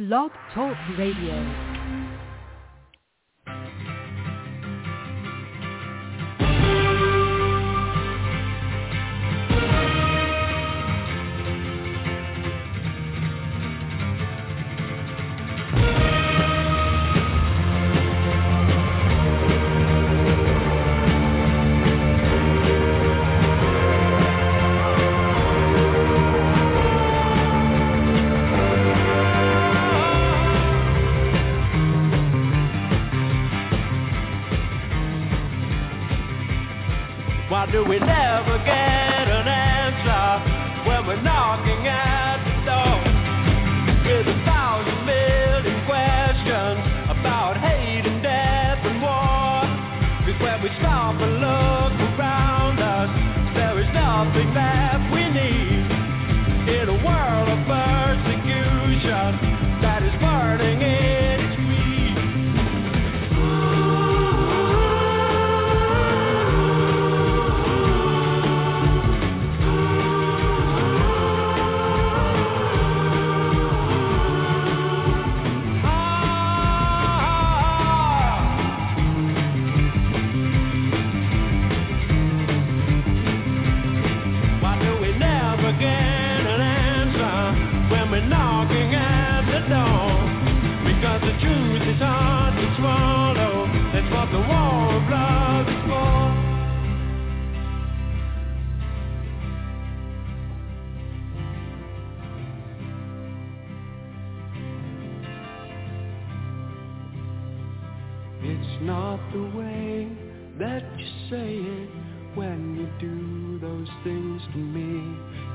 Blog Talk Radio. We never get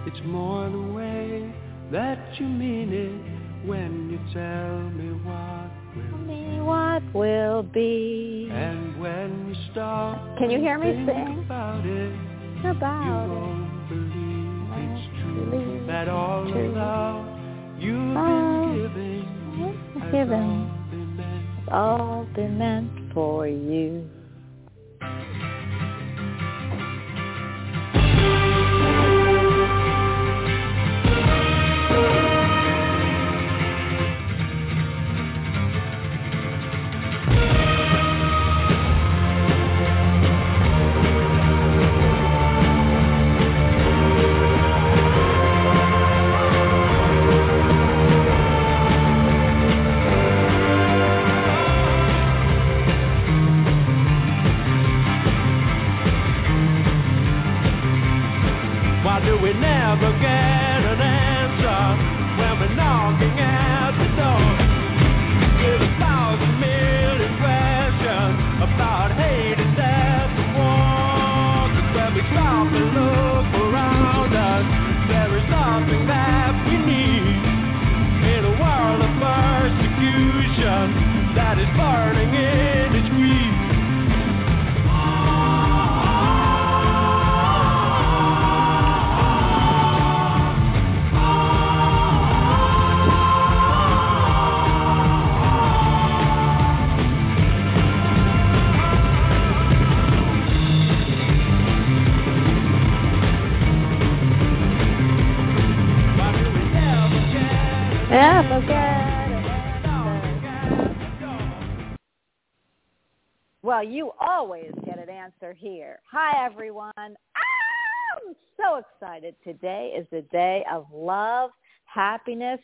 It's more the way that you mean it when you tell me what will me what will be and when you stop Can you hear me sing? about it, you about it. won't believe it's true believe that all true. the love you've been giving has given. all been meant It's all been meant for you. Never get an answer. When we're knocking at Well, you always get an answer here. Hi, everyone. I'm so excited. Today is the day of love, happiness,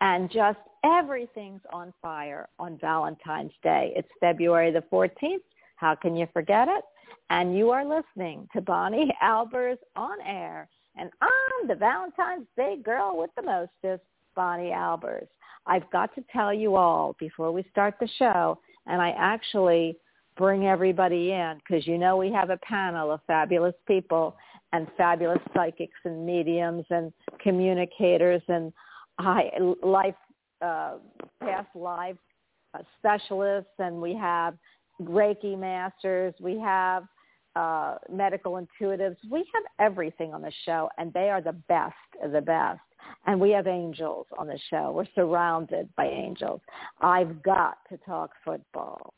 and just everything's on fire on Valentine's Day. It's February the 14th. How can you forget it? And you are listening to Bonnie Albers on air. And I'm the Valentine's Day girl with the mostest, Bonnie Albers. I've got to tell you all before we start the show, and I actually bring everybody in because you know we have a panel of fabulous people and fabulous psychics and mediums and communicators and high life uh, past life uh, specialists and we have Reiki masters, we have uh, medical intuitives. We have everything on the show, and they are the best of the best. And we have angels on the show. We're surrounded by angels. I've got to talk football.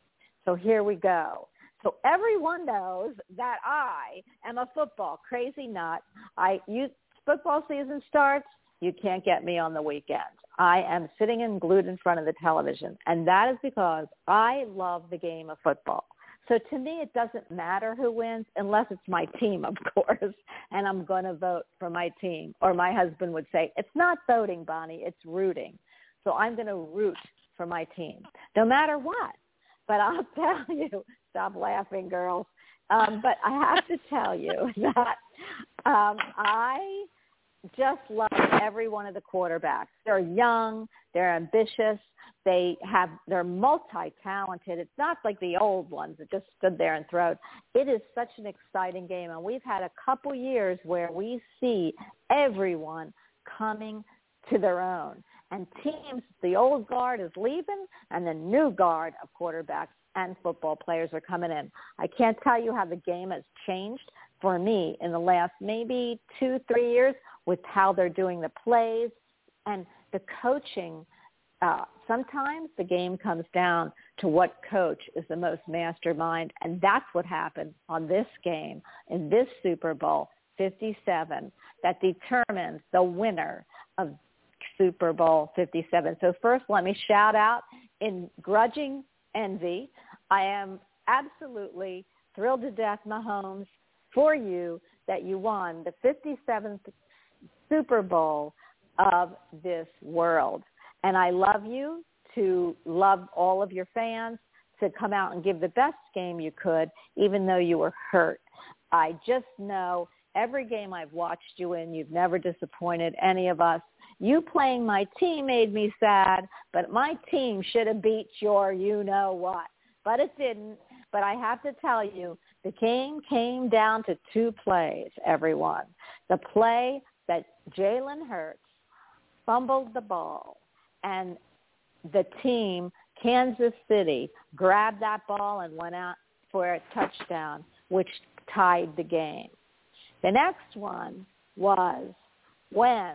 So here we go. So everyone knows that I am a football crazy nut. I you football season starts you can't get me on the weekend. I am sitting and glued in front of the television. And that is because I love the game of football. So to me, it doesn't matter who wins unless it's my team, of course, and I'm going to vote for my team. Or my husband would say, it's not voting, Bonnie, it's rooting. So I'm going to root for my team, no matter what. But I'll tell you, stop laughing, girls. Um, but I have to tell you that um, I just love every one of the quarterbacks. They're young, they're ambitious, they have they're multi-talented. It's not like the old ones that just stood there and throwed. It is such an exciting game, and we've had a couple years where we see everyone coming to their own. And teams, the old guard is leaving, and the new guard of quarterbacks and football players are coming in. I can't tell you how the game has changed for me in the last maybe two, three years with how they're doing the plays and the coaching. Uh, sometimes the game comes down to what coach is the most mastermind, and that's what happened on this game in this Super Bowl 57 that determines the winner of Super Bowl 57. So first, let me shout out in grudging envy. I am absolutely thrilled to death, Mahomes, for you that you won the 57th Super Bowl of this world. And I love you to love all of your fans, to come out and give the best game you could, even though you were hurt. I just know every game I've watched you in, you've never disappointed any of us. You playing my team made me sad, but my team should have beat your you know what. But it didn't. But I have to tell you, the game came down to two plays, everyone. The play that Jalen Hurts fumbled the ball and the team, Kansas City, grabbed that ball and went out for a touchdown, which tied the game. The next one was when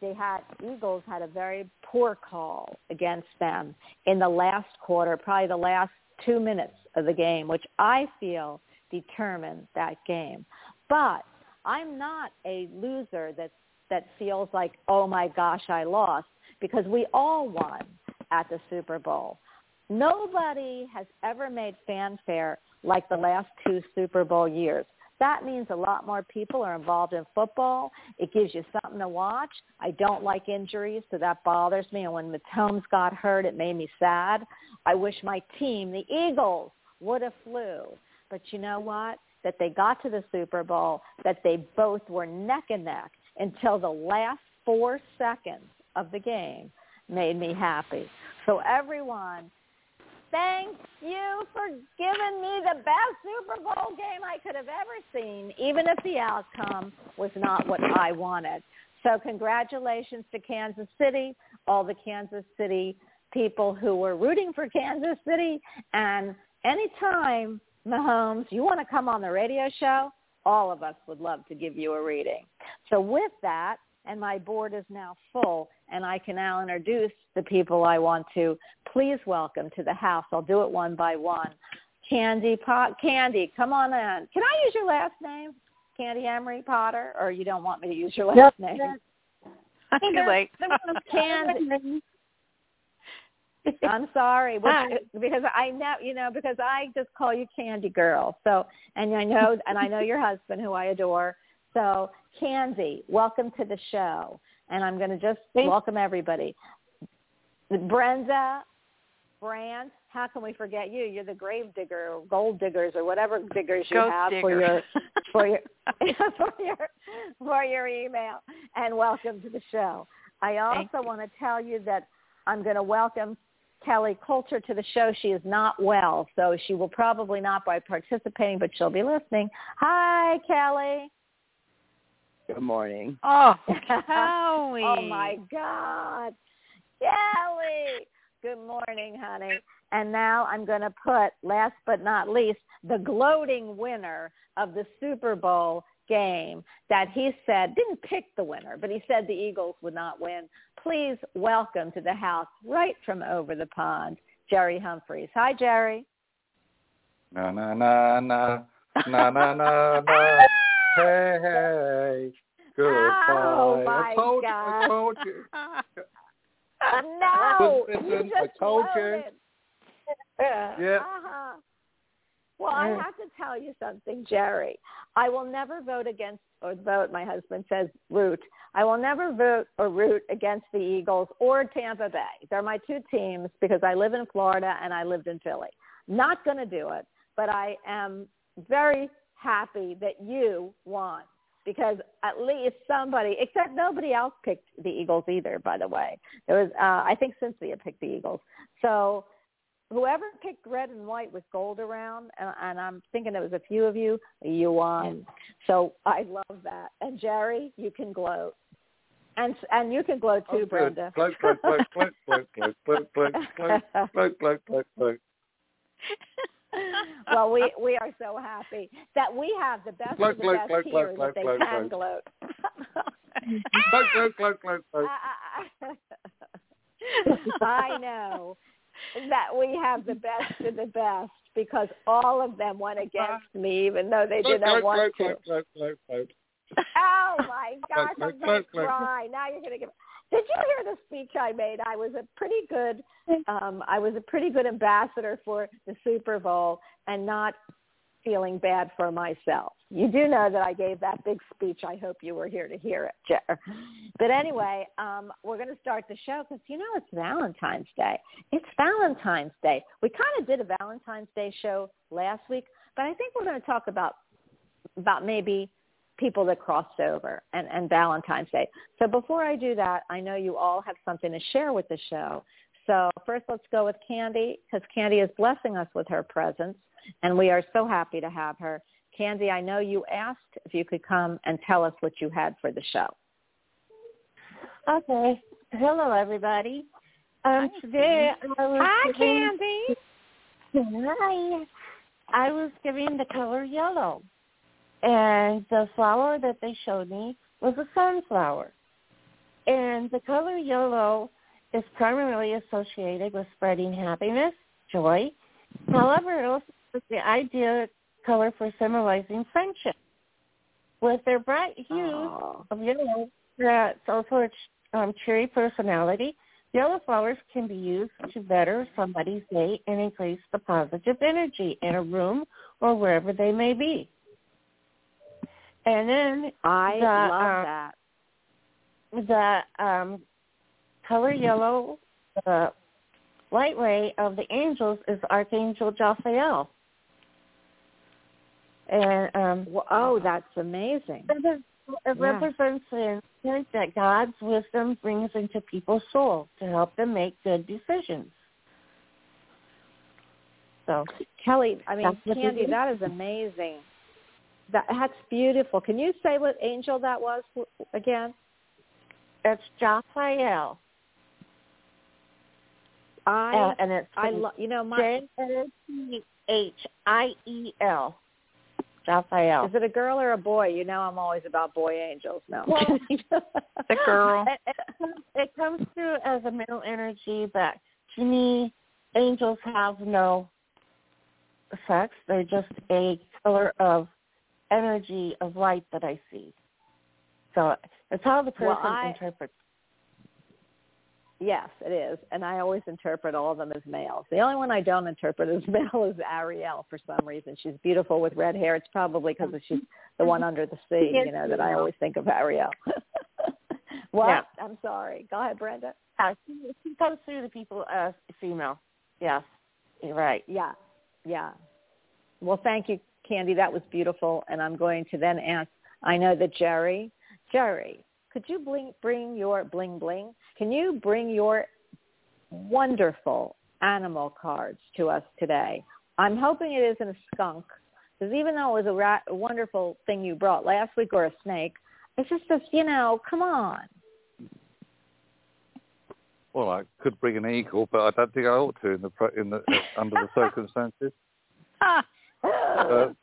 they had Eagles had a very poor call against them in the last quarter, probably the last two minutes of the game, which I feel determined that game. But I'm not a loser that that feels like, oh my gosh, I lost, because we all won at the Super Bowl. Nobody has ever made fanfare like the last two Super Bowl years. That means a lot more people are involved in football. It gives you something to watch. I don't like injuries, so that bothers me. And when Mahomes got hurt, it made me sad. I wish my team, the Eagles, would have flew. But you know what? That they got to the Super Bowl, that they both were neck and neck until the last four seconds of the game made me happy. So everyone, thank you for giving me the best Super Bowl game I could have ever seen, even if the outcome was not what I wanted. So congratulations to Kansas City, all the Kansas City people who were rooting for Kansas City. And anytime Mahomes, you want to come on the radio show, all of us would love to give you a reading. So with that, and my board is now full, and I can now introduce the people I want to. Please welcome to the house. I'll do it one by one. Candy Pot, Candy, come on in. Can I use your last name, Candy Emery Potter, or you don't want me to use your last yep, name? Too late. Candy. I'm sorry, which, because I know you know because I just call you Candy Girl. So and I know and I know your husband who I adore. So Candy, welcome to the show, and I'm going to just Thanks. welcome everybody. Brenda, Brand, how can we forget you? You're the grave digger, or gold diggers, or whatever diggers you Ghost have digger. for your for your for your for your email. And welcome to the show. I also want to tell you that I'm going to welcome Kelly Coulter to the show. She is not well, so she will probably not be participating, but she'll be listening. Hi, Kelly. Good morning. Oh, Kelly. oh my God, Kelly. Good morning, honey. And now I'm going to put, last but not least, the gloating winner of the Super Bowl game that he said didn't pick the winner, but he said the Eagles would not win. Please welcome to the house right from over the pond, Jerry Humphreys. Hi, Jerry. Na na na na na na na na. Hey hey. Oh, Goodbye. my I told God. you. I told you. no, Listen, you I just told you. floated. Yeah. Uh-huh. Well, I have to tell you something, Jerry. I will never vote against or vote. My husband says root. I will never vote or root against the Eagles or Tampa Bay. They're my two teams because I live in Florida and I lived in Philly. Not going to do it, but I am very happy that you won because at least somebody, except nobody else picked the Eagles either. By the way, there was uh, I think Cynthia picked the Eagles. So whoever picked red and white with gold around, and, and I'm thinking there was a few of you, you won. So I love that. And Jerry, you can gloat. And and you can gloat too, Oh, Brenda. Gloat, gloat, gloat, gloat, gloat, gloat, gloat, gloat, gloat, gloat, gloat, gloat, gloat. Well, we we are so happy that we have the best Gloat, of the gloat, best gloat, here gloat, that they gloat, can gloat. gloat. Gloat, gloat, gloat, gloat, gloat. I know that we have the best of the best because all of them went against me, even though they didn't want gloat, to. gloat, gloat, gloat. Oh my gosh, I'm gloat, going to gloat, gloat. cry. Now you're going to give. Did you hear the speech I made? I was a pretty good. Um, I was a pretty good ambassador for the Super Bowl and not feeling bad for myself. You do know that I gave that big speech. I hope you were here to hear it, Jer. But anyway, um, we're going to start the show because you know it's Valentine's Day. It's Valentine's Day. We kind of did a Valentine's Day show last week, but I think we're going to talk about about maybe people that crossed over and, and Valentine's Day. So before I do that, I know you all have something to share with the show. So first let's go with Candy because Candy is blessing us with her presence and we are so happy to have her. Candy, I know you asked if you could come and tell us what you had for the show. Okay. Hello, everybody. Um, today I was Hi, giving, Candy. Hi. I was giving the color yellow, and the flower that they showed me was a sunflower. And the color yellow is primarily associated with spreading happiness, joy. However, it also is the ideal color for symbolizing friendship. With their bright hues, Aw. of yellow that's also a um, cheery personality. Yellow flowers can be used to better somebody's day and increase the positive energy in a room or wherever they may be. And then I The, love uh, that. the um, color yellow, the light ray of the angels is Archangel Jophiel. And um, Well, oh, that's amazing. it Yeah. represents the insight that God's wisdom brings into people's soul to help them make good decisions. So Kelly, I mean, Candy, that is amazing. That, that's beautiful. Can you say what angel that was again? it's Jophiel, I uh, and it's I love you know my J H I E L. Jophiel. is it a girl or a boy? You know I'm always about boy angels. No. Well, The girl. It, it, it comes through as a male energy, but to me, angels have no sex. They're just a color of energy of light that I see. So it's how the person Well, I- interprets. yes, it is, and I always interpret all of them as males. The only one I don't interpret as male is Ariel for some reason. She's beautiful with red hair. It's probably because she's the one under the sea. You know that I always think of Ariel. what? Yeah. I'm sorry. Go ahead, Brenda. Uh, she, she comes through the people as female. Yes, you're right. Yeah, yeah. Well, thank you, Candy. That was beautiful. And I'm going to then ask. I know that Jerry, Jerry, could you bling, bring your bling bling? Can you bring your wonderful animal cards to us today? I'm hoping it isn't a skunk, because even though it was a, ra- a wonderful thing you brought last week or a snake, it's just a, you know, come on. Well, I could bring an eagle, but I don't think I ought to in the in the uh, under the circumstances.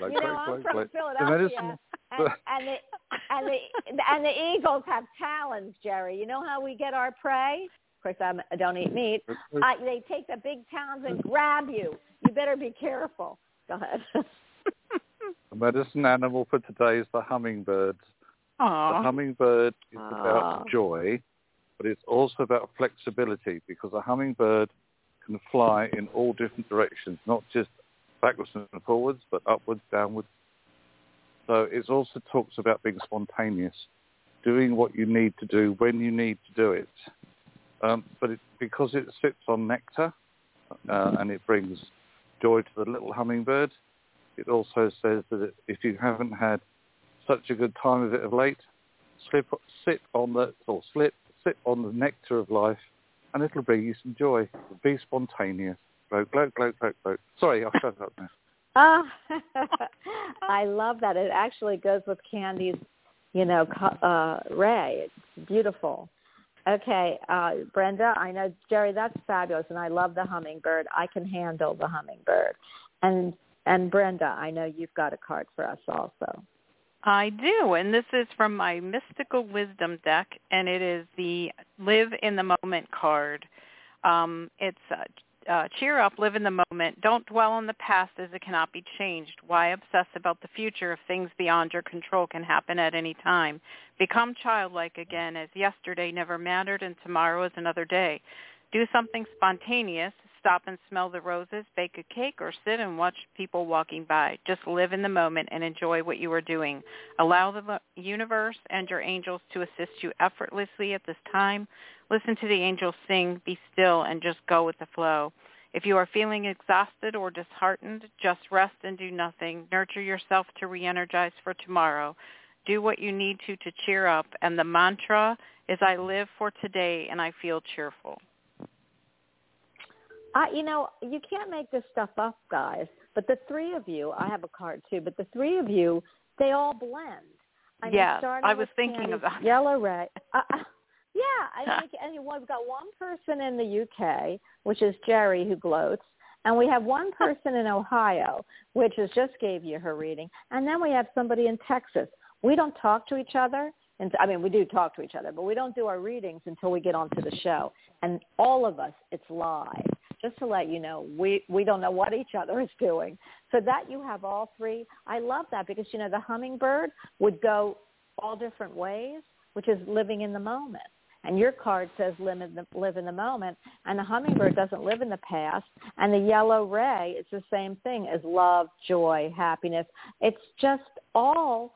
Uh, you know, I'm from Philadelphia, and, and the and the and the eagles have talons, Jerry. You know how we get our prey? Of course, I'm, I don't eat meat. I, they take the big talons and grab you. You better be careful. Go ahead. The medicine animal for today is the hummingbird. The hummingbird is Aw. about joy, but it's also about flexibility because a hummingbird can fly in all different directions, not just backwards and forwards, but upwards, downwards. So it also talks about being spontaneous, doing what you need to do when you need to do it. Um, but it, because it sits on nectar uh, and it brings joy to the little hummingbird, it also says that if you haven't had such a good time of it of late, slip, sit on the or slip, sit on the nectar of life, and it'll bring you some joy. Be spontaneous. Gloat, gloat, gloat, gloat, gloat. Sorry, I'll shut up now. Ah, I love that. It actually goes with Candy's, you know, uh, Ray. It's beautiful. Okay, uh, Brenda, I know, Jerry, that's fabulous, and I love the hummingbird. I can handle the hummingbird. And and Brenda, I know you've got a card for us also. I do, and this is from my Mystical Wisdom deck, and it is the Live in the Moment card. Um, it's uh, uh, cheer up, live in the moment. Don't dwell on the past as it cannot be changed. Why obsess about the future if things beyond your control can happen at any time? Become childlike again as yesterday never mattered and tomorrow is another day. Do something spontaneous. Stop and smell the roses, bake a cake, or sit and watch people walking by. Just live in the moment and enjoy what you are doing. Allow the universe and your angels to assist you effortlessly at this time. Listen to the angels sing, be still, and just go with the flow. If you are feeling exhausted or disheartened, just rest and do nothing. Nurture yourself to re-energize for tomorrow. Do what you need to to cheer up. And the mantra is I live for today and I feel cheerful. I, you know, you can't make this stuff up, guys. But the three of you, I have a card too, but the three of you, they all blend. I mean, starting I was thinking Candy's that. Yellow Ray. Uh, uh, yeah, I think, and we've got one person in the UK, which is Jerry, who gloats, and we have one person in Ohio, which is just gave you her reading, and then we have somebody in Texas. We don't talk to each other, and I mean, we do talk to each other, but we don't do our readings until we get onto the show. And all of us, it's live. Just to let you know, we we don't know what each other is doing. So that you have all three, I love that because you know the hummingbird would go all different ways, which is living in the moment. And your card says live in the, live in the moment, and the hummingbird doesn't live in the past. And the yellow ray, it's the same thing as love, joy, happiness. It's just all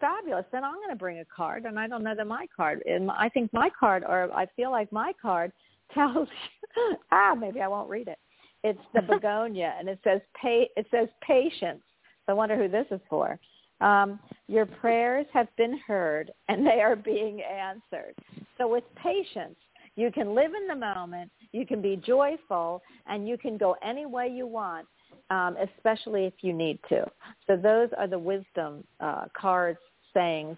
fabulous. Then I'm going to bring a card, and I don't know that my card. And I think my card, or I feel like my card, tells you. ah, maybe I won't read it. It's the begonia, and it says pay. It says patience. So I wonder who this is for. Um, your prayers have been heard, and they are being answered. So with patience, you can live in the moment. You can be joyful, and you can go any way you want um, especially if you need to. So those are the wisdom uh, cards, sayings,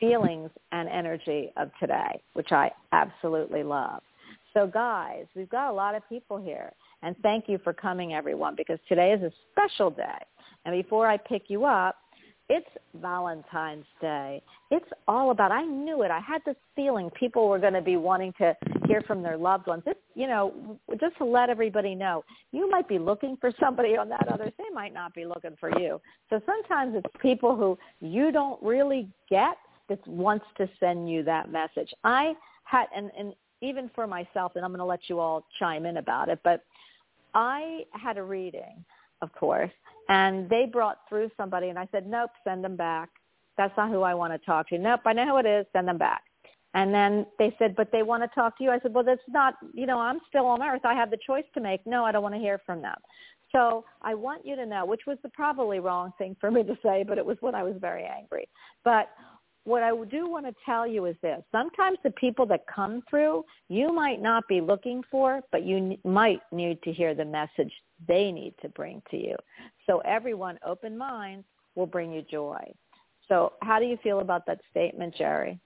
feelings, and energy of today, which I absolutely love. So guys, we've got a lot of people here. And thank you for coming, everyone, because today is a special day. And before I pick you up, it's Valentine's Day. It's all about, I knew it. I had this feeling people were going to be wanting to hear from their loved ones. This, you know, just to let everybody know, you might be looking for somebody on that other, they might not be looking for you. So sometimes it's people who you don't really get that wants to send you that message. I had, and, and even for myself, and I'm going to let you all chime in about it, but I had a reading, of course, and they brought through somebody, and I said, nope, send them back. That's not who I want to talk to. Nope, I know who it is. Send them back. And then they said, but they want to talk to you. I said, well, that's not, you know, I'm still on earth. I have the choice to make. No, I don't want to hear from them. So I want you to know, which was the probably wrong thing for me to say, but it was when I was very angry. But what I do want to tell you is this. Sometimes the people that come through, you might not be looking for, but you n- might need to hear the message they need to bring to you. So everyone, open minds, will bring you joy. So how do you feel about that statement, Jerry?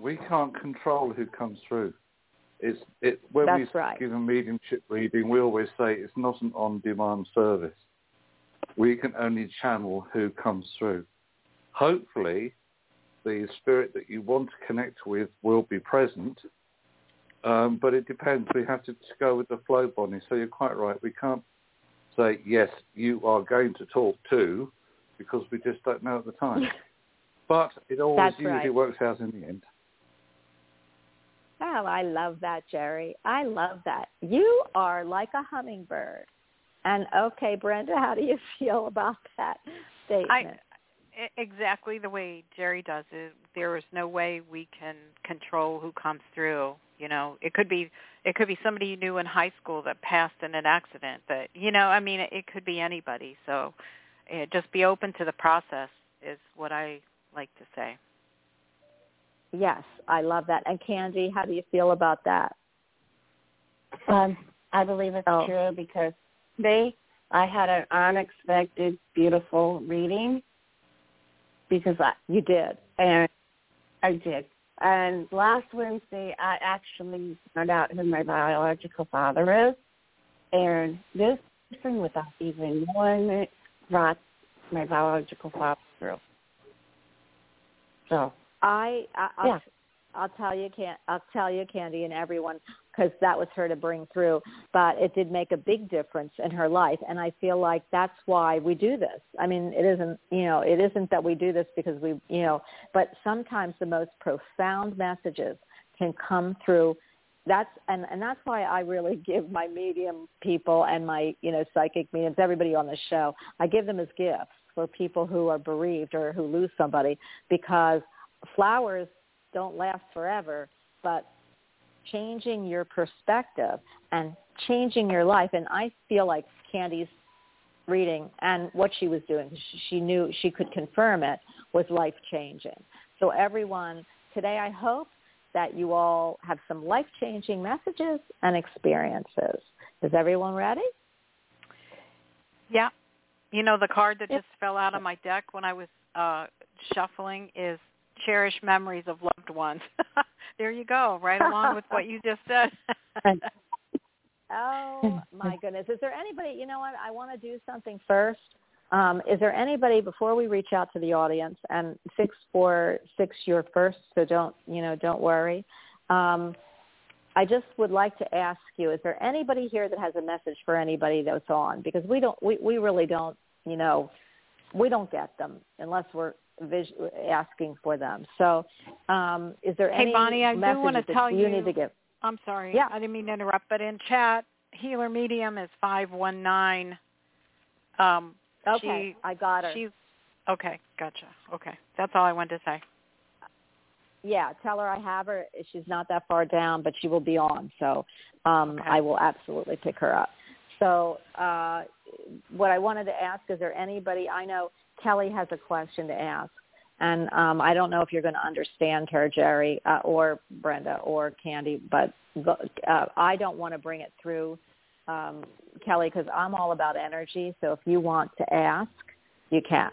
We can't control who comes through. It's it when That's we right. give a mediumship reading, we always say it's not an on-demand service. We can only channel who comes through. Hopefully, the spirit that you want to connect with will be present, um, but it depends. We have to go with the flow, Bonnie. So you're quite right. We can't say, yes, you are going to talk too, because we just don't know at the time. but it always That's usually right. works out in the end. Oh, I love that, Jerry. I love that. You are like a hummingbird. And okay, Brenda, how do you feel about that statement? I exactly the way Jerry does it. There is no way we can control who comes through. You know, it could be it could be somebody you knew in high school that passed in an accident. That you know, I mean, it, it could be anybody. So, eh, just be open to the process is what I like to say. yes, I love that. And Candy, how do you feel about that? Um, I believe it's Oh. true because they, I had an unexpected, beautiful reading because I, You did. and I did. And last Wednesday, I actually found out who my biological father is, and this person, without even knowing it, brought my biological father through. So, I, I I'll, Yeah. I'll tell you, can I'll tell you, Candy, and everyone, because that was her to bring through. But it did make a big difference in her life, and I feel like that's why we do this. I mean, it isn't, you know, it isn't that we do this because we, you know, but sometimes the most profound messages can come through. That's and and that's why I really give my medium people and my you know psychic mediums, everybody on the show, I give them as gifts for people who are bereaved or who lose somebody because flowers don't last forever, but changing your perspective and changing your life. And I feel like Candy's reading and what she was doing, she- she knew she could confirm it, was life changing. So everyone, today I hope that you all have some life changing messages and experiences. Is everyone ready? Yeah. You know, the card that just fell out of my deck when I was uh shuffling is cherish memories of loved ones. there you go, right along with what you just said. Oh my goodness. Is there anybody, you know what, I want to do something first. Um, is there anybody before we reach out to the audience and six four six you're first, so don't you know, don't worry. Um, I just would like to ask you, is there anybody here that has a message for anybody that's on? Because we don't we, we really don't, you know, we don't get them unless we're vis- asking for them. So um, is there Hey, any Bonnie, I do wanna tell you you- need to give? I'm sorry. Yeah. I didn't mean to interrupt, but in chat, healer medium is 519 um Okay, she I got her. she's okay, gotcha. Okay. That's all I wanted to say. yeah, tell her I have her. She's not that far down, but she will be on. So um, Okay. I will absolutely pick her up. So uh, what I wanted to ask, is there anybody, I know Kelly has a question to ask. And um, I don't know if you're going to understand her, Jerry, uh, or Brenda, or Candy, but uh, I don't want to bring it through, um, Kelly, because I'm all about energy. So if you want to ask, you can.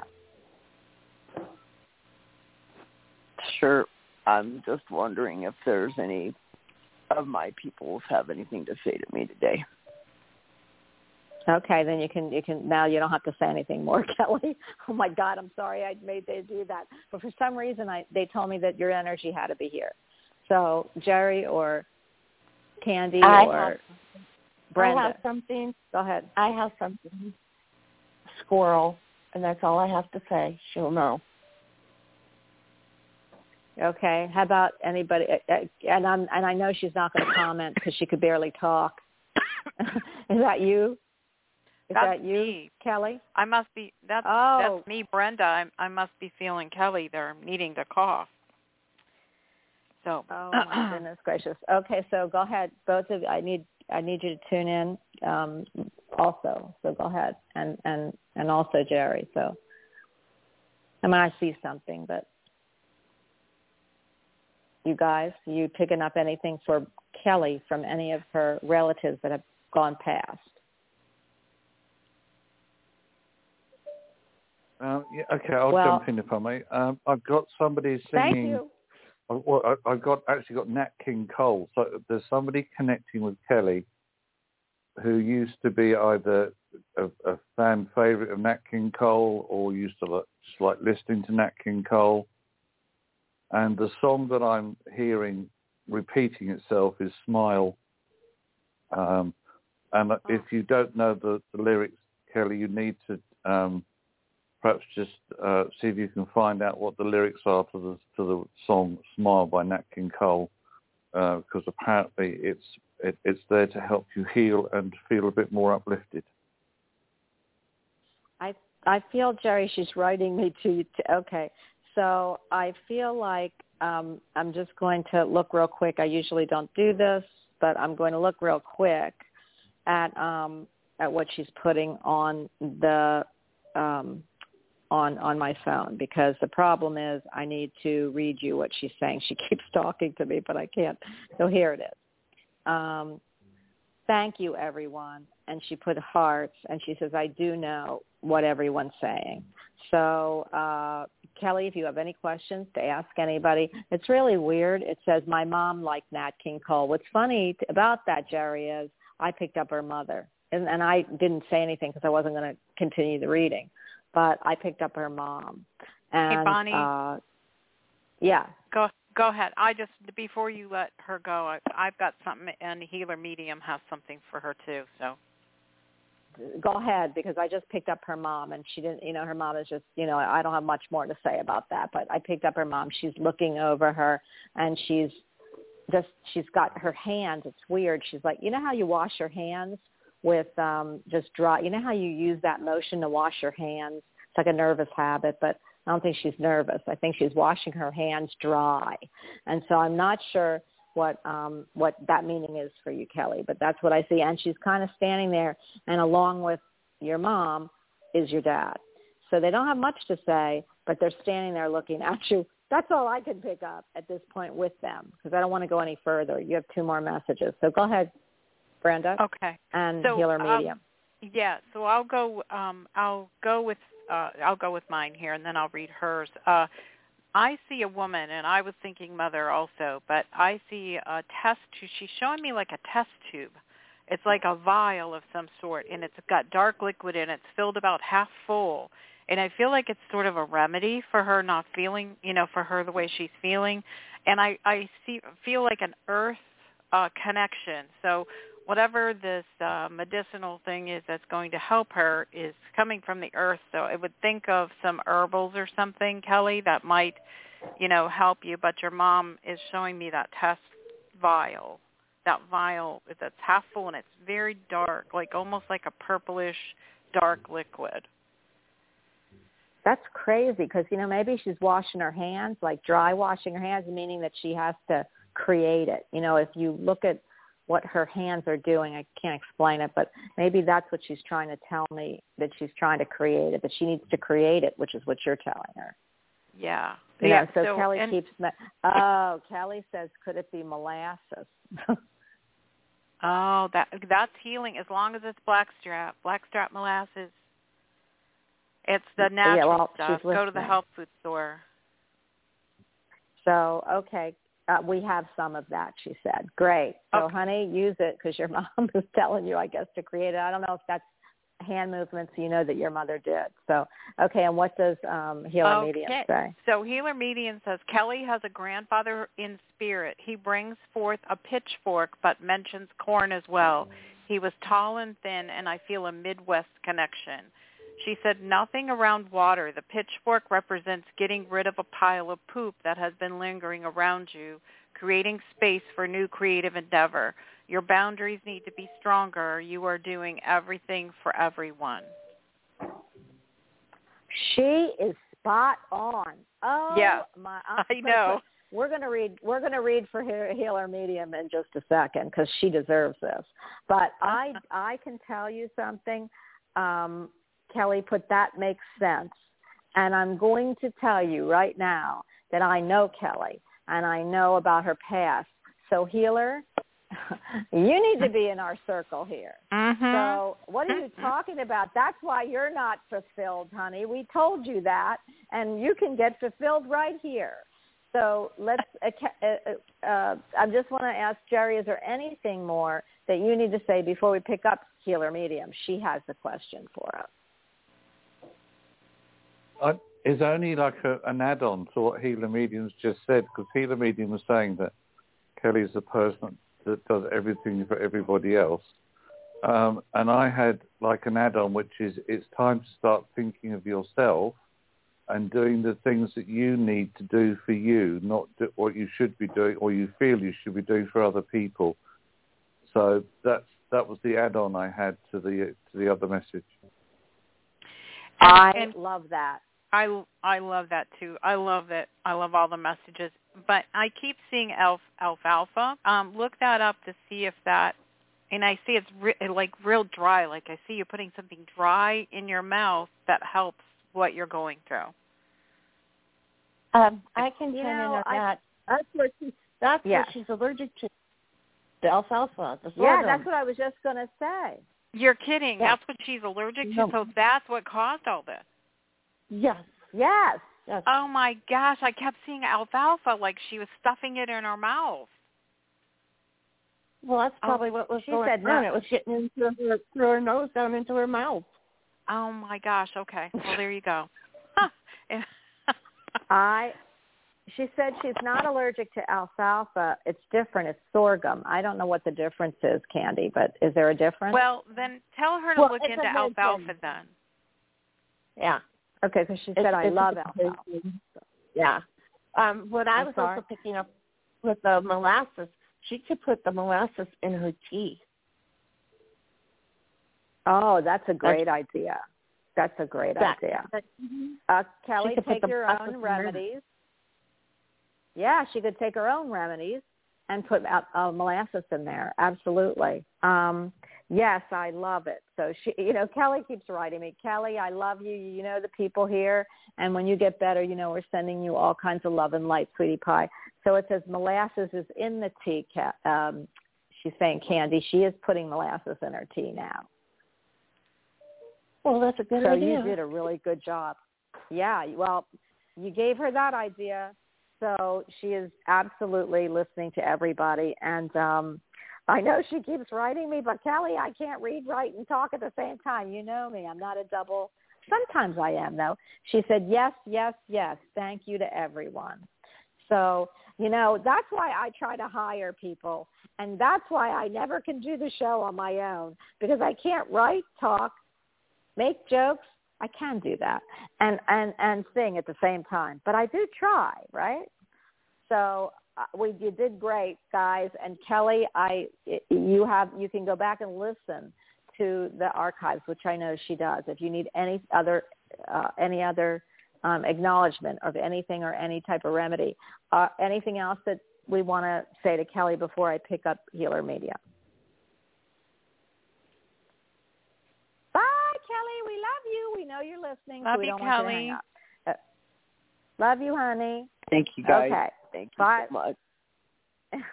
Sure. I'm just wondering if there's any of my peoples have anything to say to me today. Okay, then you can you can now you don't have to say anything more, Kelly. Oh my God, I'm sorry I made they do that, but for some reason I they told me that your energy had to be here. So Jerry or Candy I or have- Brenda, I have something. go ahead. I have something. Squirrel, and that's all I have to say. She'll know. Okay, how about anybody? uh, uh, And I'm and I know she's not going to comment because she could barely talk. Is that you? Is That's that you, me. Kelly? I must be that's Oh. that's me, Brenda. I I must be feeling Kelly there needing to cough. So Oh my goodness gracious. Okay, so go ahead, both of I need I need you to tune in um, also. So go ahead, and and and also Jerry. So I mean I see something, but you guys, you picking up anything for Kelly from any of her relatives that have gone past? Um, yeah, okay, I'll Well- jump in if I may. Um, I've got somebody singing. Thank you. I- Well, I, I've got actually got Nat King Cole. So there's somebody connecting with Kelly, who used to be either a, a fan favorite of Nat King Cole or used to like, just like listening to Nat King Cole. And the song that I'm hearing repeating itself is "Smile." Um, and if you don't know the, the lyrics, Kelly, you need to um, perhaps just uh, see if you can find out what the lyrics are to the to the song "Smile" by Nat King Cole, because uh, apparently it's it, it's there to help you heal and feel a bit more uplifted. I I feel Jerry, she's writing me to, to okay. So I feel like um, I'm just going to look real quick. I usually don't do this, but I'm going to look real quick at um, at what she's putting on the um, on on my phone because the problem is I need to read you what she's saying. She keeps talking to me, but I can't. So here it is. Um, thank you, everyone. And she put hearts, and she says, I do know what everyone's saying. So, uh, Kelly, if you have any questions to ask anybody, it's really weird. It says, my mom liked Nat King Cole. What's funny about that, Jerry, is I picked up her mother. And, and I didn't say anything because I wasn't going to continue the reading. But I picked up her mom. And, hey, Bonnie. Uh, yeah. Go go ahead. I just before you let her go, I, I've got something, and Healer Medium has something for her too. So go ahead because I just picked up her mom and she didn't, you know, her mom is just, you know, I don't have much more to say about that, but I picked up her mom. She's looking over her and she's just, she's got her hands. It's weird. She's like, you know how you wash your hands with um just dry, you know how you use that motion to wash your hands? It's like a nervous habit, but I don't think she's nervous. I think she's washing her hands dry. And so I'm not sure what um what that meaning is for you, Kelly, but that's what I see. And she's kind of standing there and along with your mom is your dad. So they don't have much to say, but they're standing there looking at you. That's all I can pick up at this point with them because I don't want to go any further. You have two more messages. So go ahead, Brenda. Okay. And so, Healer Medium. Um, yeah, so I'll go um I'll go with uh, I'll go with mine here, and then I'll read hers. Uh, I see a woman, and I was thinking mother also, but I see a test tube. She's showing me like a test tube. It's like a vial of some sort, and it's got dark liquid in it. It's filled about half full, and I feel like it's sort of a remedy for her not feeling, you know, for her the way she's feeling. And I I see feel like an earth uh, connection. So whatever this uh, medicinal thing is that's going to help her is coming from the earth. So I would think of some herbals or something, Kelly, that might, you know, help you. But your mom is showing me that test vial. That vial that's half full and it's very dark, like almost like a purplish dark liquid. That's crazy because you know maybe she's washing her hands, like dry washing her hands, meaning that she has to create it. You know, if you look at what her hands are doing. I can't explain it, but maybe that's what she's trying to tell me that she's trying to create it, that she needs to create it, which is what you're telling her. Yeah. You yeah. Know, so, so, Kelly and, keeps. Oh, Kelly says, could it be molasses? oh, that that's healing as long as it's blackstrap, blackstrap molasses. It's the natural yeah, well, stuff. Go to the health food store. So okay, uh, we have some of that, she said. Great. So, okay. honey, use it because your mom is telling you, I guess, to create it. I don't know if that's hand movements you know that your mother did. So, okay, and what does um, Healer okay. Medium say? So Healer Medium says, Kelly has a grandfather in spirit. He brings forth a pitchfork but mentions corn as well. He was tall and thin, and I feel a Midwest connection. She said, nothing around water. The pitchfork represents getting rid of a pile of poop that has been lingering around you, creating space for new creative endeavor. Your boundaries need to be stronger. You are doing everything for everyone. She is spot on. Oh, yeah, my! I know. We're gonna read. We're gonna read for Healer Medium in just a second because she deserves this. But I, I can tell you something. Um, Kelly put that makes sense. And I'm going to tell you right now that I know Kelly and I know about her past. So healer, you need to be in our circle here. Mm-hmm. So what are you talking about? That's why you're not fulfilled, honey. We told you that, and you can get fulfilled right here. So let's. Uh, uh, uh, I just want to ask Jerry: Is there anything more that you need to say before we pick up Healer Medium? She has the question for us is only like a, an add-on to what Healer Medium's just said, because Healer Medium was saying that Kelly's the person that does everything for everybody else. Um, and I had like an add-on, which is it's time to start thinking of yourself and doing the things that you need to do for you, not do what you should be doing or you feel you should be doing for other people. So that's that was the add-on I had to the to the other message. I and love that. I I love that too. I love it. I love all the messages. But I keep seeing alf, alfalfa. Um, look that up to see if that. And I see it's re- like real dry. Like I see you're putting something dry in your mouth that helps what you're going through. Um, I can You chime in on I- that. That's what she, that's Yes. what she's allergic to. The alfalfa, the Yeah, sorghum. that's what I was just going to say. You're kidding. Yeah. That's what she's allergic to. No. So that's what caused all this. Yes, Yes. yes. Oh my gosh! I kept seeing alfalfa like she was stuffing it in her mouth. well, that's Oh, probably what was she going said on. no. It was getting into her, through her nose down into her mouth. Oh my gosh. Okay. Well, there you go. I she said she's not allergic to alfalfa. It's different. It's sorghum. I don't know what the difference is, Candy, but is there a difference? well, then tell her to Well, look into alfalfa then. Yeah. Okay, because she It's- said I it's- love it's- alfalfa. Yeah. Um, what I I'm was sorry? also picking up with the molasses, she could put the molasses in her tea. Oh, that's a great idea. That's a great That- idea. that- Uh, Kelly, take your own remedies. Yeah, she could take her own remedies and put uh, uh, molasses in there. Absolutely. Um, yes, I love it. So she, you know, Kelly keeps writing me. Kelly, I love you. You know the people here, and when you get better, you know we're sending you all kinds of love and light, sweetie pie. So it says molasses is in the tea. Ca- Um, she's saying Candy. She is putting molasses in her tea now. Well, that's a good so idea. you did a really good job. Yeah, well, you gave her that idea, so she is absolutely listening to everybody. And um I know she keeps writing me, but Kelly, I can't read, write, and talk at the same time. You know me; I'm not a double. Sometimes I am, though. She said, "Yes, yes, yes. Thank you to everyone." So you know that's why I try to hire people, and that's why I never can do the show on my own because I can't write, talk, make jokes. I can do that and and and sing at the same time, but I do try, right? So uh, we you did great, guys. And Kelly, I you have you can go back and listen to the archives, which I know she does. If you need any other uh, any other um, acknowledgement of anything or any type of remedy, uh, anything else that we want to say to Kelly before I pick up Healer Medium. Bye, Kelly. We love you. We know you're listening. Love so we you, don't want you Kelly. Uh, love you, honey. Thank you guys. Okay. Thank you Bye. so much.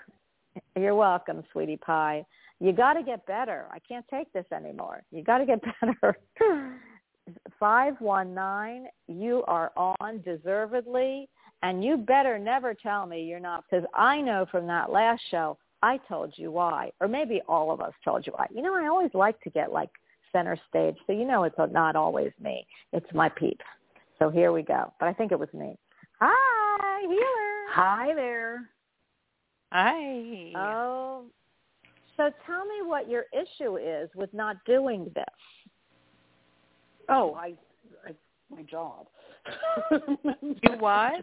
You're welcome, sweetie pie. You got to get better. I can't take this anymore. You got to get better. 519, you are on deservedly, and you better never tell me you're not, because I know from that last show, I told you why, or maybe all of us told you why. You know, I always like to get like center stage, so you know it's not always me. It's my peeps. So here we go. But I think it was me. Hi, healer. Hi there. Hi. Oh, so tell me what your issue is with not doing this. Oh, I, I my job. You what?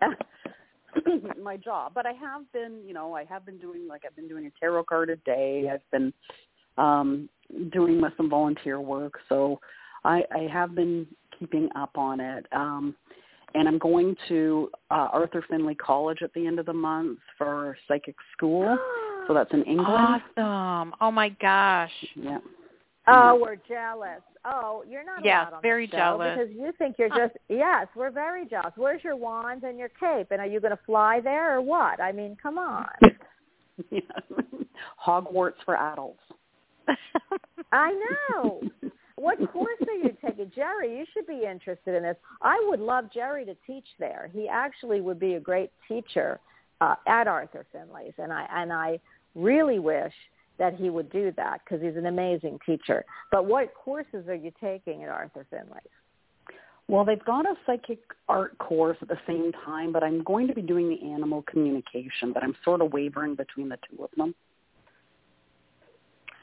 my job, but I have been, you know, I have been doing like I've been doing a tarot card a day. I've been um doing my, some volunteer work, so I, I have been keeping up on it. Um and I'm going to uh, Arthur Findlay College at the end of the month for psychic school. So that's in England. Awesome. Oh my gosh. Yeah. Oh, we're jealous. Oh, you're not Yes, on very the show jealous. because you think you're just yes, we're very jealous. Where's your wand and your cape? And are you going to fly there or what? I mean, come on. yeah. Hogwarts for adults. I know. What course are you taking, Jerry? You should be interested in this. I would love Jerry to teach there. He actually would be a great teacher uh, at Arthur Findlay's, and I and I really wish that he would do that because he's an amazing teacher. But what courses are you taking at Arthur Findlay's? Well, they've got a psychic art course at the same time, but I'm going to be doing the animal communication, but I'm sort of wavering between the two of them.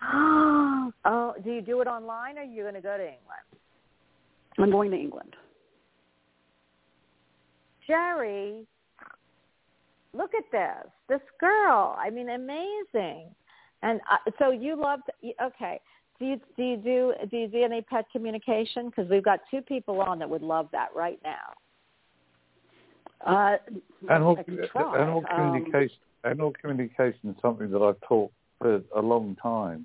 Oh, do you do it online, or are you going to go to England? I'm going to England. Jerry, look at this. This girl. I mean, amazing. And uh, so you love. To, okay. Do you do you do do you do any pet communication? Because we've got two people on that would love that right now. Uh, Animal, I can try. Um, communication. Animal communication is something that I've taught for a long time,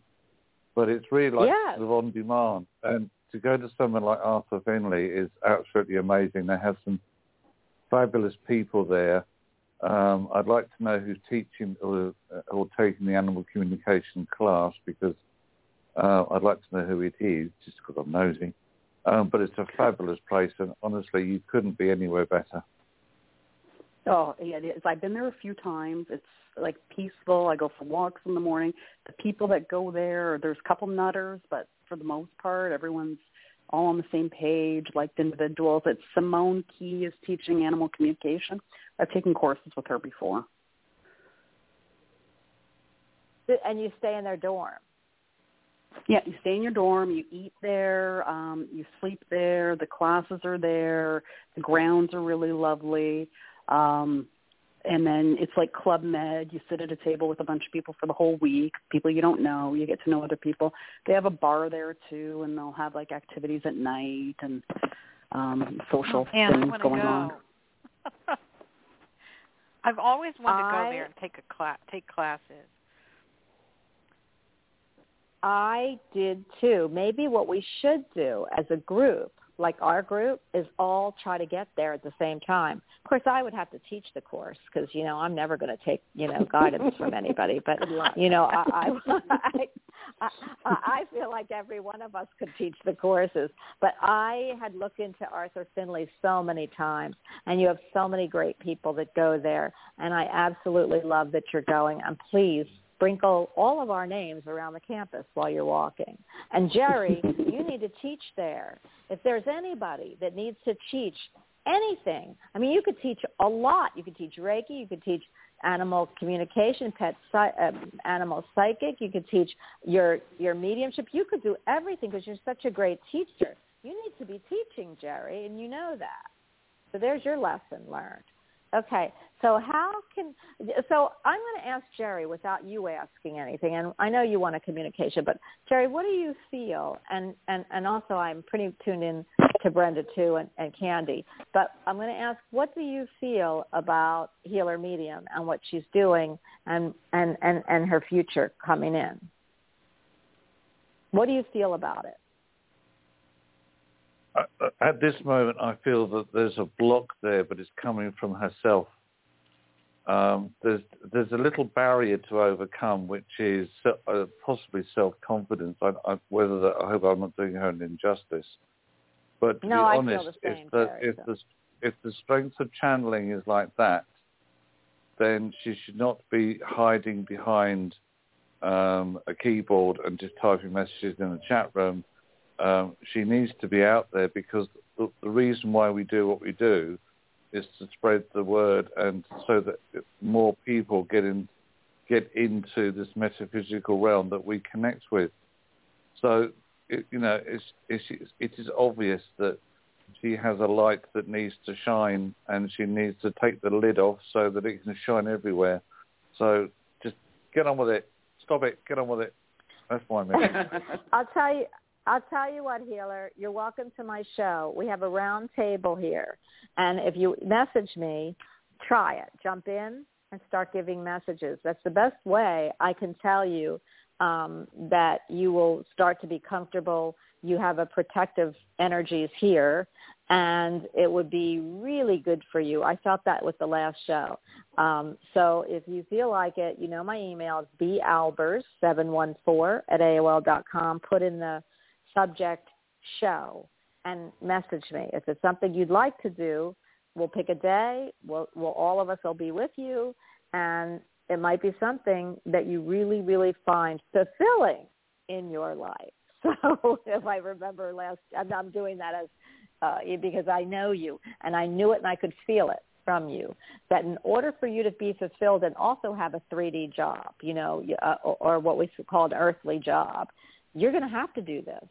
but it's really like Yes. sort of on demand. And to go to someone like Arthur Findlay is absolutely amazing. They have some fabulous people there. Um, I'd like to know who's teaching or, or taking the animal communication class because uh, I'd like to know who it is, just because I'm nosy. Um, but it's a fabulous place, and honestly, you couldn't be anywhere better. Oh, yeah, it is. I've been there a few times. It's like peaceful. I go for walks in the morning. The people that go there, there's a couple nutters, but for the most part, everyone's all on the same page, like individuals. It's Simone Key is teaching animal communication. I've taken courses with her before. And you stay in their dorm. Yeah, you stay in your dorm, you eat there, um, you sleep there, the classes are there, the grounds are really lovely. Um and then it's like club med. You sit at a table with a bunch of people for the whole week, people you don't know. You get to know other people. They have a bar there too, and they'll have like activities at night and um social Oh, man, things going go. on. I've always wanted to go there and take a class, take classes. I did too. Maybe what we should do as a group, like our group, is all try to get there at the same time. Of course, I would have to teach the course because you know I'm never going to take you know guidance from anybody. But you know, I I, I I feel like every one of us could teach the courses. But I had looked into Arthur Findlay so many times, and you have so many great people that go there, and I absolutely love that you're going. And please sprinkle all of our names around the campus while you're walking. And Jerry, you need to teach there. If there's anybody that needs to teach anything, I mean, you could teach a lot. You could teach Reiki. You could teach animal communication, pet psy- uh, animal psychic. You could teach your your mediumship. You could do everything because you're such a great teacher. You need to be teaching, Jerry, and you know that. So there's your lesson learned. Okay, so how can so I'm going to ask Jerry without you asking anything, and I know you want a communication, but Jerry, what do you feel? And and and also I'm pretty tuned in to Brenda too and, and Candy, but I'm going to ask what do you feel about Healer Medium and what she's doing and and and and her future coming in? What do you feel about it? At this moment, I feel that there's a block there, but it's coming from herself. Um, there's there's a little barrier to overcome, which is uh, possibly self-confidence. I, I, whether that, I hope I'm not doing her an injustice, but to No, be I honest, the if the if so. the if the strength of channeling is like that, then she should not be hiding behind um, a keyboard and just typing messages in the chat room um, she needs to be out there because the, the reason why we do what we do is to spread the word and so that more people get in get into this metaphysical realm that we connect with. So it, you know, it's, it's it is obvious that she has a light that needs to shine, and she needs to take the lid off so that it can shine everywhere. So just get on with it. Stop it. Get on with it. That's my message. I'll tell you. I'll tell you what, healer. You're welcome to my show. We have a round table here, and if you message me, try it. Jump in and start giving messages. That's the best way I can tell you um, that you will start to be comfortable. You have a protective energies here, and it would be really good for you. I felt that with the last show. Um, so if you feel like it, you know my email is balbers714 at aol dot com. Put in the subject show and message me. If it's something you'd like to do, we'll pick a day. We'll, we'll all of us will be with you, and it might be something that you really, really find fulfilling in your life. So if I remember last, I'm, I'm doing that as uh, because I know you, and I knew it, and I could feel it from you. That in order for you to be fulfilled and also have a 3D job, you know, uh, or, or what we call an earthly job, you're going to have to do this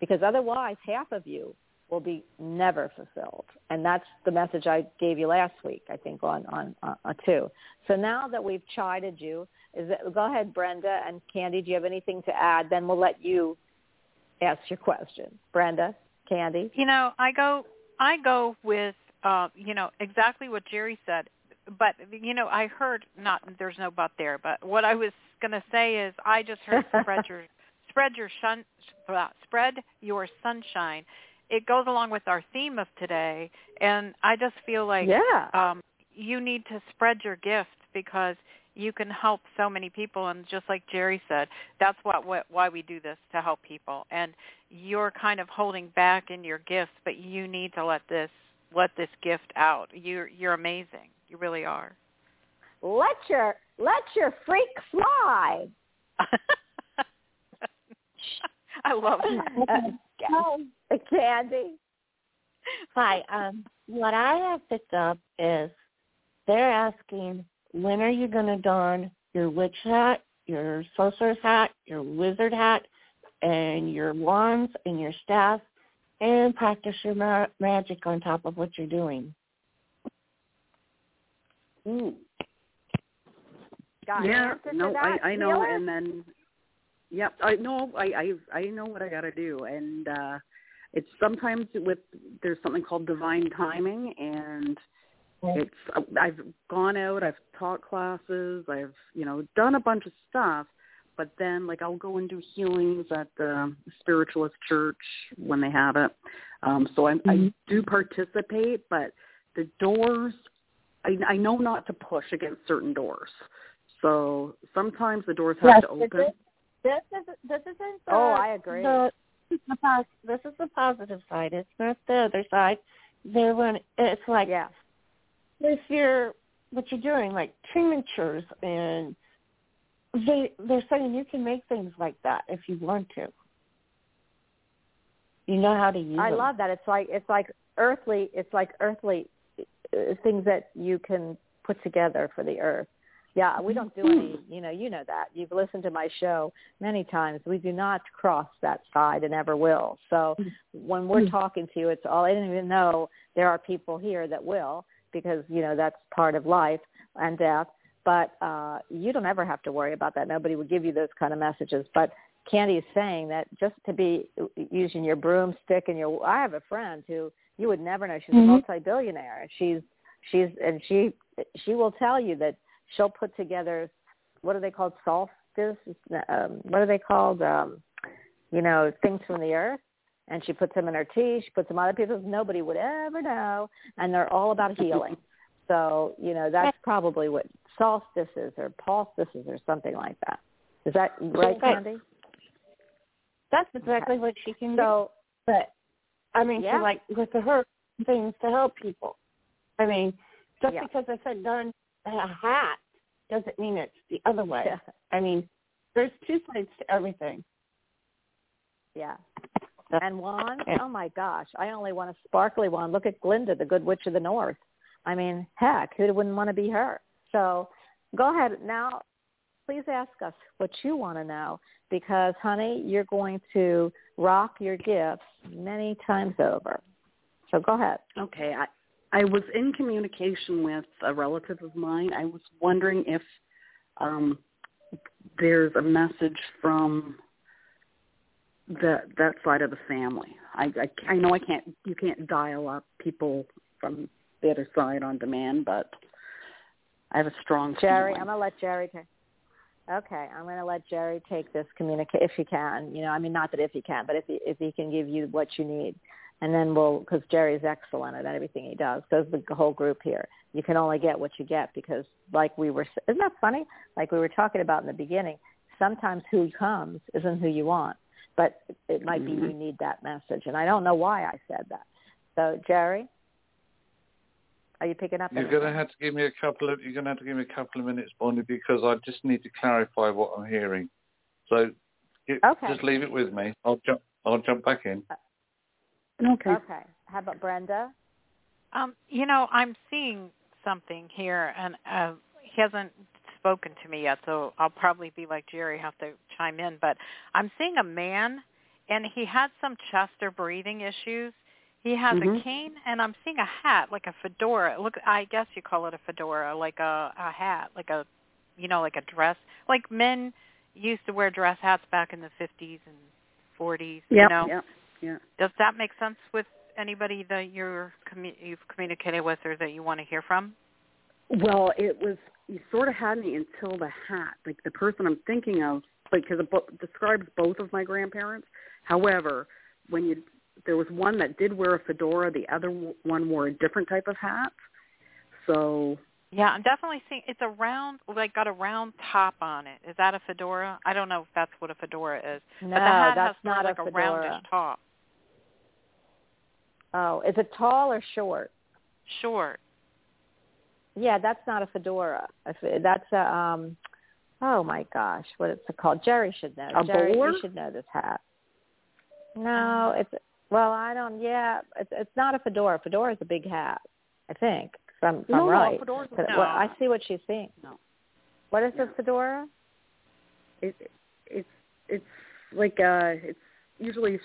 because otherwise half of you will be never fulfilled. And that's the message I gave you last week, I think, on, on, on uh, two. So now that we've chided you, is it, go ahead, Brenda and Candy, do you have anything to add? Then we'll let you ask your question. Brenda, Candy? You know, I go, I go with, uh, you know, exactly what Jerry said. But, you know, I heard, not, there's no but there, but what I was going to say is I just heard your, spread your sun, spread your sunshine. It goes along with our theme of today and i just feel like yeah. um you need to spread your gift because you can help so many people and just like jerry said that's what, what why we do this to help people. And you're kind of holding back in your gifts but you need to let this let this gift out. You're you're amazing. You really are. Let your let your freak fly I love that. Uh, Candy. Hi. Um, what I have picked up is they're asking when are you going to don your witch hat, your sorcerer's hat, your wizard hat, and your wands and your staff, and practice your ma- magic on top of what you're doing. Ooh. Got yeah, no, I, I know, and then Yep, I know. I I I know what I got to do, and uh it's sometimes with there's something called divine timing, and it's I've gone out, I've taught classes, I've you know done a bunch of stuff, but then like I'll go and do healings at the spiritualist church when they have it. Um, so I, mm-hmm. I do participate, but the doors, I, I know not to push against certain doors. So sometimes the doors have yes, to open this is this isn't the, oh I agree. The, the this is the positive side. It's not the other side. They're when it's like yeah. if you're what you're doing like tinctures and they they're saying you can make things like that if you want to. You know how to use. I them. love that. It's like it's like earthly. It's like earthly uh, things that you can put together for the earth. Yeah, we don't do any, you know, you know that. You've listened to my show many times. We do not cross that side and never will. So when we're talking to you, it's all, I didn't even know there are people here that will because, you know, that's part of life and death. But uh, you don't ever have to worry about that. Nobody would give you those kind of messages. But Candy is saying that just to be using your broomstick and your, I have a friend who you would never know. She's mm-hmm. a multi-billionaire. She's, she's, and she, she will tell you that she'll put together what are they called? Solstice? Um what are they called? Um you know things from the earth. And she puts them in her tea. She puts them on other people's. Nobody would ever know. And they're all about healing. So you know that's probably what solstices or solstices or something like that. Is that right candy that's exactly what she can so, do. But i mean yeah. she like with her things to help people. I mean just yeah. because i said done a hat doesn't mean it's the other way. Yeah. I mean, there's two sides to everything. Yeah. And wands, oh my gosh, I only want a sparkly one. Look at Glinda, the Good Witch of the North. I mean, heck, who wouldn't want to be her? So go ahead now. Please ask us what you want to know because, honey, you're going to rock your gifts many times over. So go ahead. Okay. I, I was in communication with a relative of mine. I was wondering if um, there's a message from that that side of the family. I, I I know I can't you can't dial up people from the other side on demand, but I have a strong Jerry. Feeling. I'm gonna let Jerry take. Okay, I'm gonna let Jerry take this communicate if he can. You know, I mean, not that if he can, but if he if he can give you what you need and then we'll because Jerry's excellent at everything he does. So the whole group here. You can only get what you get because, like we were, isn't that funny? Like we were talking about in the beginning. Sometimes who comes isn't who you want, but it might mm-hmm. be you need that message, and I don't know why I said that. So Jerry, are you picking up? You're going to have to give me a couple of. You're going to have to give me a couple of minutes, Bonnie, because I just need to clarify what I'm hearing. So, okay. just leave it with me. I'll jump. I'll jump back in. Uh, Okay. Okay. How about Brenda? Um, you know, I'm seeing something here, and uh, he hasn't spoken to me yet, so I'll probably be like Jerry, have to chime in. But I'm seeing a man, and he had some chest or breathing issues. He has Mhm. a cane, and I'm seeing a hat, like a fedora. Look, I guess you call it a fedora, like a a hat, like a, you know, like a dress. Like men used to wear dress hats back in the 50s and 40s. Yeah, you know, yeah, yeah. does that make sense with anybody that you're commu- you've communicated with or that you want to hear from? Well, it was you sort of had me until the hat. Like the person I'm thinking of, because it bo- describes both of my grandparents. However, when you there was one that did wear a fedora, the other one wore a different type of hat. So Yeah, I'm definitely seeing it's a round, like got a round top on it. Is that a fedora? I don't know if that's what a fedora is. No, but the hat that's has not like a a, roundish top. Oh, is it tall or short? Short. Yeah, that's not a fedora. That's a um. Oh my gosh, what is it called? Jerry should know. A Jerry, you should know this hat. No, it's well, I don't. Yeah, it's it's not a fedora. Fedora is a big hat, I think. If I'm, if no, I'm no, right. fedora's But No. what- I see what she's seeing. No. What is Yeah. a fedora? it it's it's like uh it's usually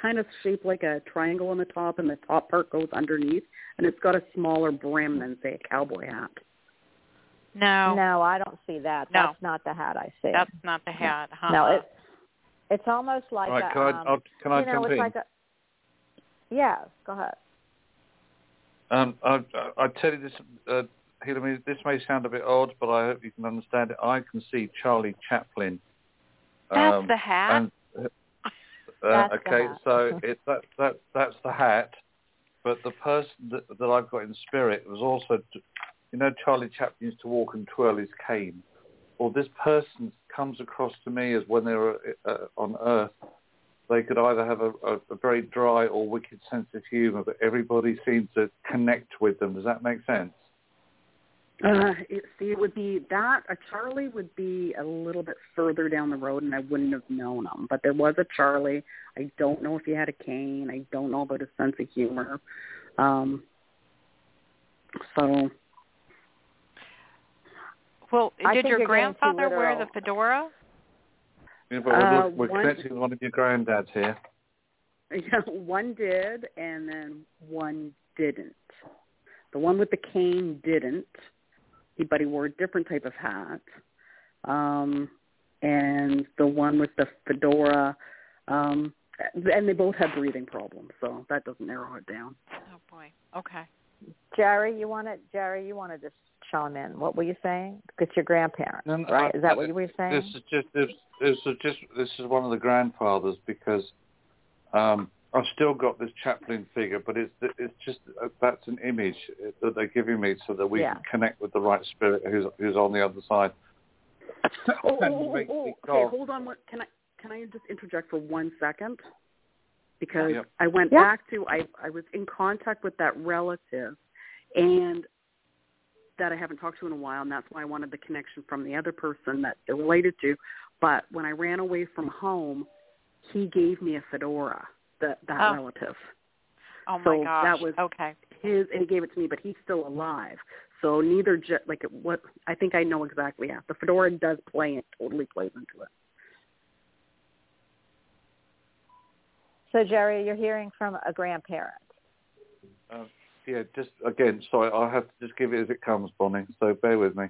kind of shaped like a triangle on the top and the top part goes underneath and it's got a smaller brim than say a cowboy hat No, No, I don't see that. No. That's not the hat I see. that's not the hat. Huh? No, it it's almost like All right, a can I, um, I'll, can I you know, jump it's in? like a Yeah, go ahead. Um, I, I I tell you this, uh, Hillary, this may sound a bit odd, but I hope you can understand it. I can see Charlie Chaplin. That's um, the hat. And, uh, That's okay, hat. so it, that that that's the hat, but the person that, that I've got in spirit was also, you know, Charlie Chaplin used to walk and twirl his cane. Well, this person comes across to me as when they were uh, on Earth, they could either have a, a, a very dry or wicked sense of humour, but everybody seems to connect with them. Does that make sense? uh it, see it would be that a charlie would be a little bit further down the road and i wouldn't have known him but there was a charlie i don't know if he had a cane i don't know about his sense of humor um so well, did your you're getting too grandfather wear the fedora? Yeah, but Uh, we're, we're one- connecting with one of your granddads here. Yeah, one did, and then one didn't. The one with the cane didn't, he, but he wore a different type of hat. Um, and the one with the fedora, um, and they both had breathing problems, so that doesn't narrow it down. Oh boy. Okay. Jerry, you want to Jerry, you want to just chime in. What were you saying? It's your grandparents, No, no, right? I- Is that what you were saying? This is just this, this is just this is one of the grandfathers because um, I've still got this Chaplin figure, but it's it's just uh, that's an image that they're giving me so that we Yeah. can connect with the right spirit who's who's on the other side. Oh, And oh, oh, oh, okay. Hold on. One, can I can I just interject for one second? Because Yep. I went Yeah. back to I I was in contact with that relative, and that I haven't talked to in a while, and that's why I wanted the connection from the other person that they're related to. But when I ran away from home, he gave me a fedora. That that Oh. relative Oh my So gosh. that was- okay. his and he gave it to me, but he's still alive. So neither ju- like it, what I think I know exactly. Yeah, the fedora does play it. Totally plays into it. So Jerry, you're hearing from a grandparent. Uh, yeah, just again, sorry, I'll have to just give it as it comes, Bonnie. So bear with me.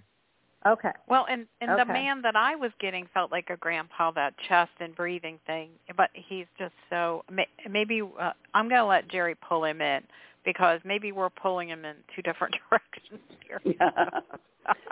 Okay. Well, and and the man that I was getting felt like a grandpa, that chest and breathing thing. But he's just so. may- Maybe uh, I'm going to let Jerry pull him in because maybe we're pulling him in two different directions here. Yeah.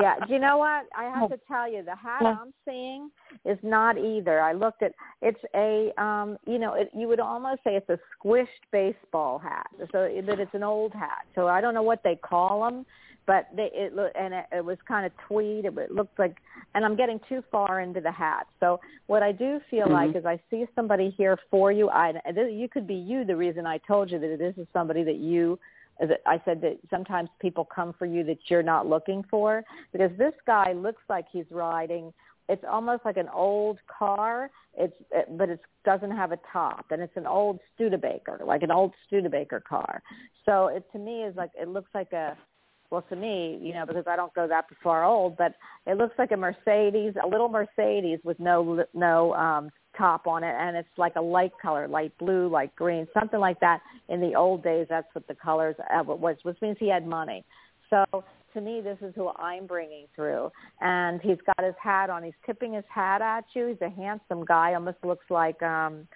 Yeah, do you know what? I have to tell you, the hat Yeah. I'm seeing is not either. I looked at it's a um, you know, it, you would almost say it's a squished baseball hat. So that it's an old hat. So I don't know what they call them, but they it look and it, it was kind of tweed. It, it looked like, and I'm getting too far into the hat. So what I do feel Mhm. like is I see somebody here for you. I you could be you. The reason I told you that this is somebody that you that I said that sometimes people come for you that you're not looking for because this guy looks like he's riding. It's almost like an old car. It's but it doesn't have a top, and it's an old Studebaker, like an old Studebaker car. So it to me is like it looks like a well to me, you know, because I don't go that far old, but it looks like a Mercedes, a little Mercedes with no no um top on it and it's like a light color, light blue, light green, something like that. In the old days, that's what the colors of was, which means he had money. So to me, this is who I'm bringing through. And he's got his hat on. He's tipping his hat at you. He's a handsome guy. Almost looks like um,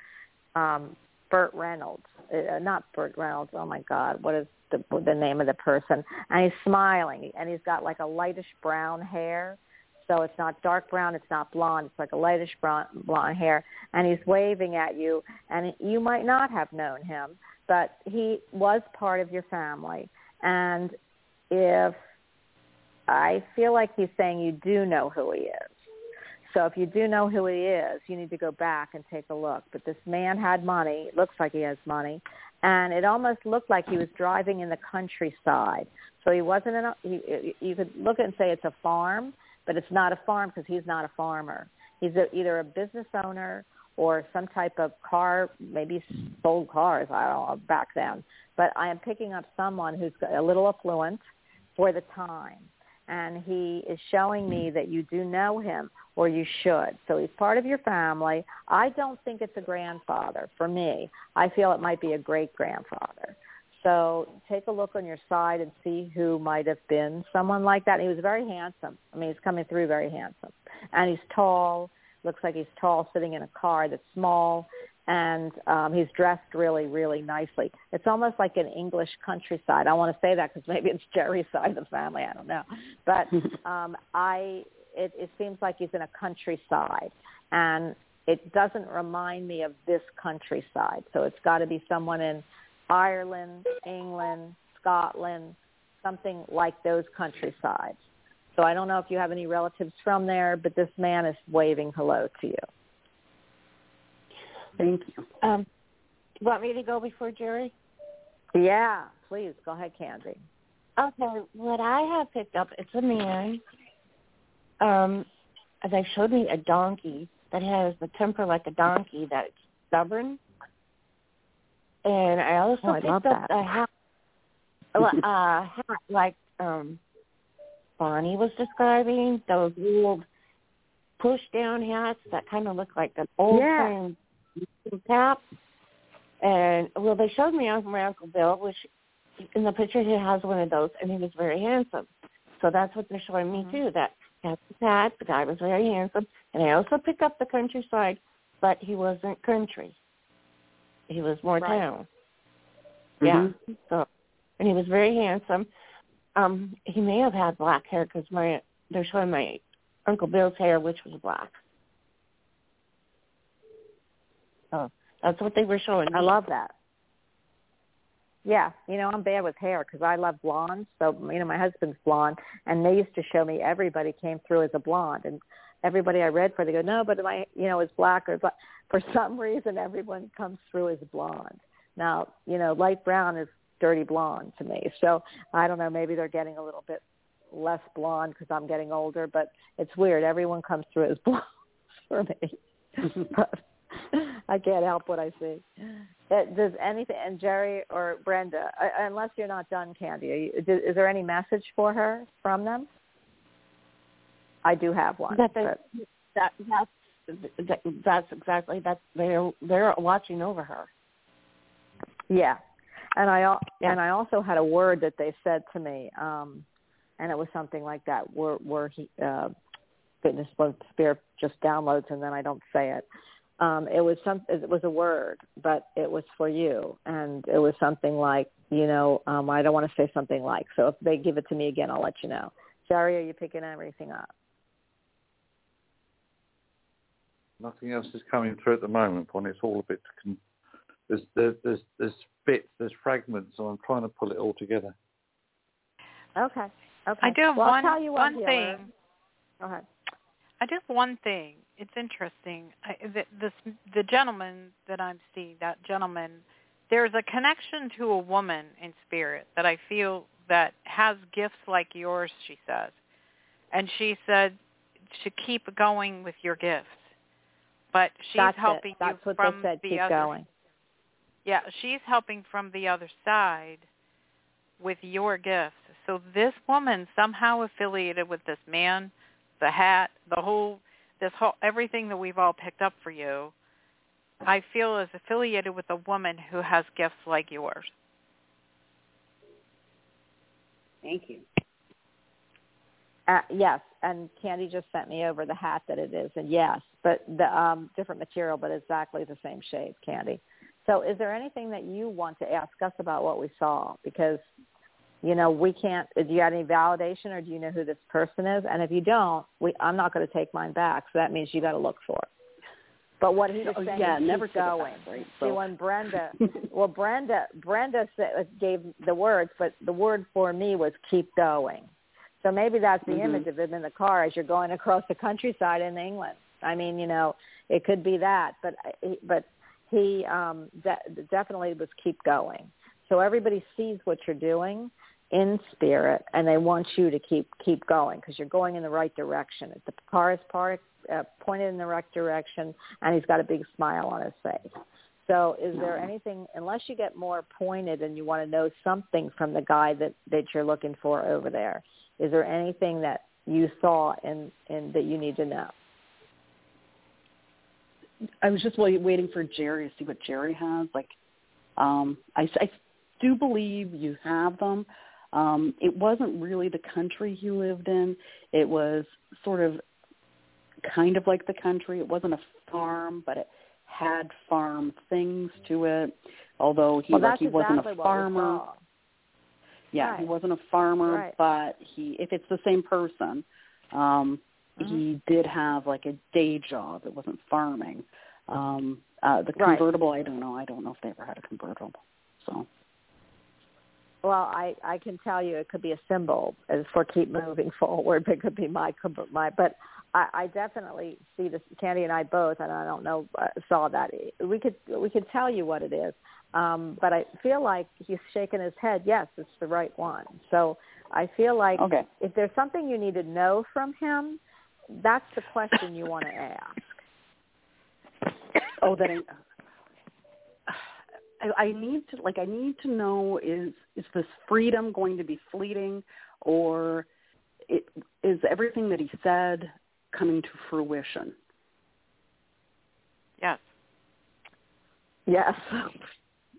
um, Burt Reynolds. Uh, not Burt Reynolds. Oh my God, what is the the name of the person? And he's smiling, and he's got like a lightish brown hair. So it's not dark brown, it's not blonde, it's like a lightish brown, blonde hair, and he's waving at you, and you might not have known him, but he was part of your family, and if I feel like he's saying you do know who he is. So if you do know who he is, you need to go back and take a look. But this man had money. It looks like he has money. And it almost looked like he was driving in the countryside. So he wasn't in a, he, you could look at and say it's a farm, but it's not a farm because he's not a farmer. He's a, either a business owner or some type of car, maybe sold cars, I don't know, back then. But I am picking up someone who's a little affluent for the time. And he is showing me that you do know him or you should. So he's part of your family. I don't think it's a grandfather for me. I feel it might be a great grandfather. So take a look on your side and see who might have been someone like that. And He was very handsome. I mean, he's coming through very handsome. And he's tall. Looks like he's tall sitting in a car that's small and um, he's dressed really, really nicely. It's almost like an English countryside. I want to say that because maybe it's Jerry's side of the family. I don't know, but um, I it, it seems like he's in a countryside, and it doesn't remind me of this countryside. So it's got to be someone in Ireland, England, Scotland, something like those countrysides. So I don't know if you have any relatives from there, but this man is waving hello to you. Thank you. Um, you want me to go before Jerry? Yeah, please go ahead, Candy. Okay, what I have picked up, it's a man. Um, they showed me a donkey that has the temper like a donkey that's stubborn. And I also Oh, picked love up that. a hat, uh, hat like um, Bonnie was describing, those old push down hats that kind of look like an old Yeah. time cap. And well, they showed me on my Uncle Bill, which in the picture he has one of those, and he was very handsome. So that's what they're showing me too. That the hat. The guy was very handsome, and I also picked up the countryside, but he wasn't country. He was more Right. town. Mhm. Yeah. So, and he was very handsome. Um, he may have had black hair because my they're showing my Uncle Bill's hair, which was black. So that's what they were showing. I love that. Yeah, you know, I'm bad with hair because I love blondes. So, you know, my husband's blonde, and they used to show me everybody came through as a blonde, and everybody I read for, they go, no, but my, you know, is black or black. For some reason, everyone comes through as blonde. Now, you know, light brown is dirty blonde to me. So I don't know, maybe they're getting a little bit less blonde because I'm getting older, but it's weird. Everyone comes through as blonde for me. but I can't help what I see. Uh, Does anything, and Jerry or Brenda, uh, unless you're not done, Candy, are you, is is there any message for her from them? I do have one. That they, that that's that, that's exactly that they're they're watching over her. Yeah, and I Yeah. and I also had a word that they said to me, um, and it was something like that, where where he uh, when spirit just downloads and then I don't say it. Um, it was some it was a word, but it was for you, and it was something like you know um, I don't want to say something like. So if they give it to me again, I'll let you know. Jerry, are you picking everything up? Nothing else is coming through at the moment, Bonnie. It's all a bit. Con- there's, there's there's there's bits, there's fragments, so I'm trying to pull it all together. Okay. Okay. I do have well, one tell you one thing. Go ahead. I do have one thing. It's interesting. I, the, this the gentleman that I'm seeing, that gentleman, there's a connection to a woman in spirit that I feel that has gifts like yours. She says, and she said to keep going with your gifts, but she's That's helping it. That's you what from they said. the Keep other. going. Yeah, she's helping from the other side with your gifts. So this woman somehow affiliated with this man, the hat, the whole, this whole, everything that we've all picked up for you, I feel is affiliated with a woman who has gifts like yours. Thank you. Uh, yes, and Candy just sent me over the hat that it is, and yes, but the um, different material, but exactly the same shape, Candy. So, is there anything that you want to ask us about what we saw? Because, you know, we can't. Do you have any validation, or do you know who this person is? And if you don't, we, I'm not going to take mine back. So that means you got to look for it. But what he was Oh, saying, yeah, never keep going. back, right? See, when Brenda, well, Brenda, Brenda said, gave the words, but the word for me was keep going. So maybe that's the Mhm. image of him in the car as you're going across the countryside in England. I mean, you know, it could be that, but but he um, de- definitely was keep going. So everybody sees what you're doing in spirit, and they want you to keep keep going because you're going in the right direction. The car is part, uh, pointed in the right direction, and he's got a big smile on his face. So is there anything, unless you get more pointed and you want to know something from the guy that, that you're looking for over there, is there anything that you saw in, in that you need to know? I was just wait, waiting for Jerry to see what Jerry has. Like, um, I, I do believe you have them. Um, it wasn't really the country he lived in. It was sort of kind of like the country. It wasn't a farm, but it had farm things to it. Although he well, like he wasn't a farmer. Yeah, he wasn't a farmer, Right. but he if it's the same person, um Mhm. he did have like a day job. It wasn't farming. Um uh the Right. convertible, I don't know. I don't know if they ever had a convertible. So Well, I I can tell you it could be a symbol as for keep moving forward. It could be my my. But I, I definitely see this. Candy and I both, and I don't know uh, saw that. We could we could tell you what it is. Um, but I feel like he's shaking his head. Yes, it's the right one. So I feel like Okay. if there's something you need to know from him, that's the question you want to ask. oh that I I, I need to like I need to know is is this freedom going to be fleeting or it is everything that he said coming to fruition? Yes. Yes.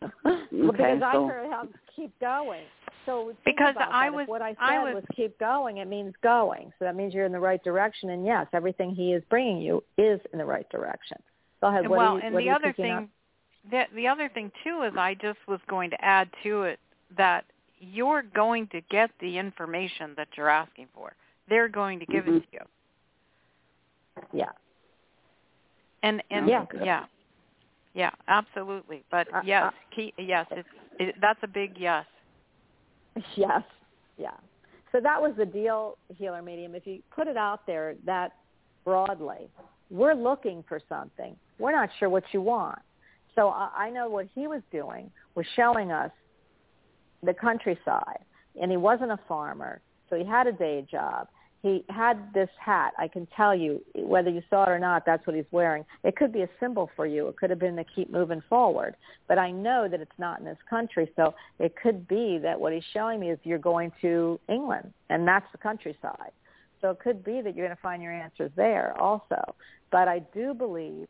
Okay, because I so- heard him keep going. So Because I that. Was- what I said I was- was keep going. It means going. So that means you're in the right direction. And yes, everything he is bringing you is in the right direction. Go ahead. What well, are you, and what the are you other picking up? The the other thing too is I just was going to add to it that you're going to get the information that you're asking for. They're going to give Mhm. it to you. Yeah. And and Yeah. yeah, yeah, absolutely. But Uh, yes, uh, key, yes, it's it, that's a big yes. Yes. Yeah. So that was the deal, healer medium. If you put it out there that broadly, we're looking for something. We're not sure what you want. So I, I know what he was doing was showing us the countryside, and he wasn't a farmer, so he had a day job. He had this hat. I can tell you, whether you saw it or not, that's what he's wearing. It could be a symbol for you. It could have been to keep moving forward. But I know that it's not in this country, so it could be that what he's showing me is you're going to England, and that's the countryside. So it could be that you're going to find your answers there also. But I do believe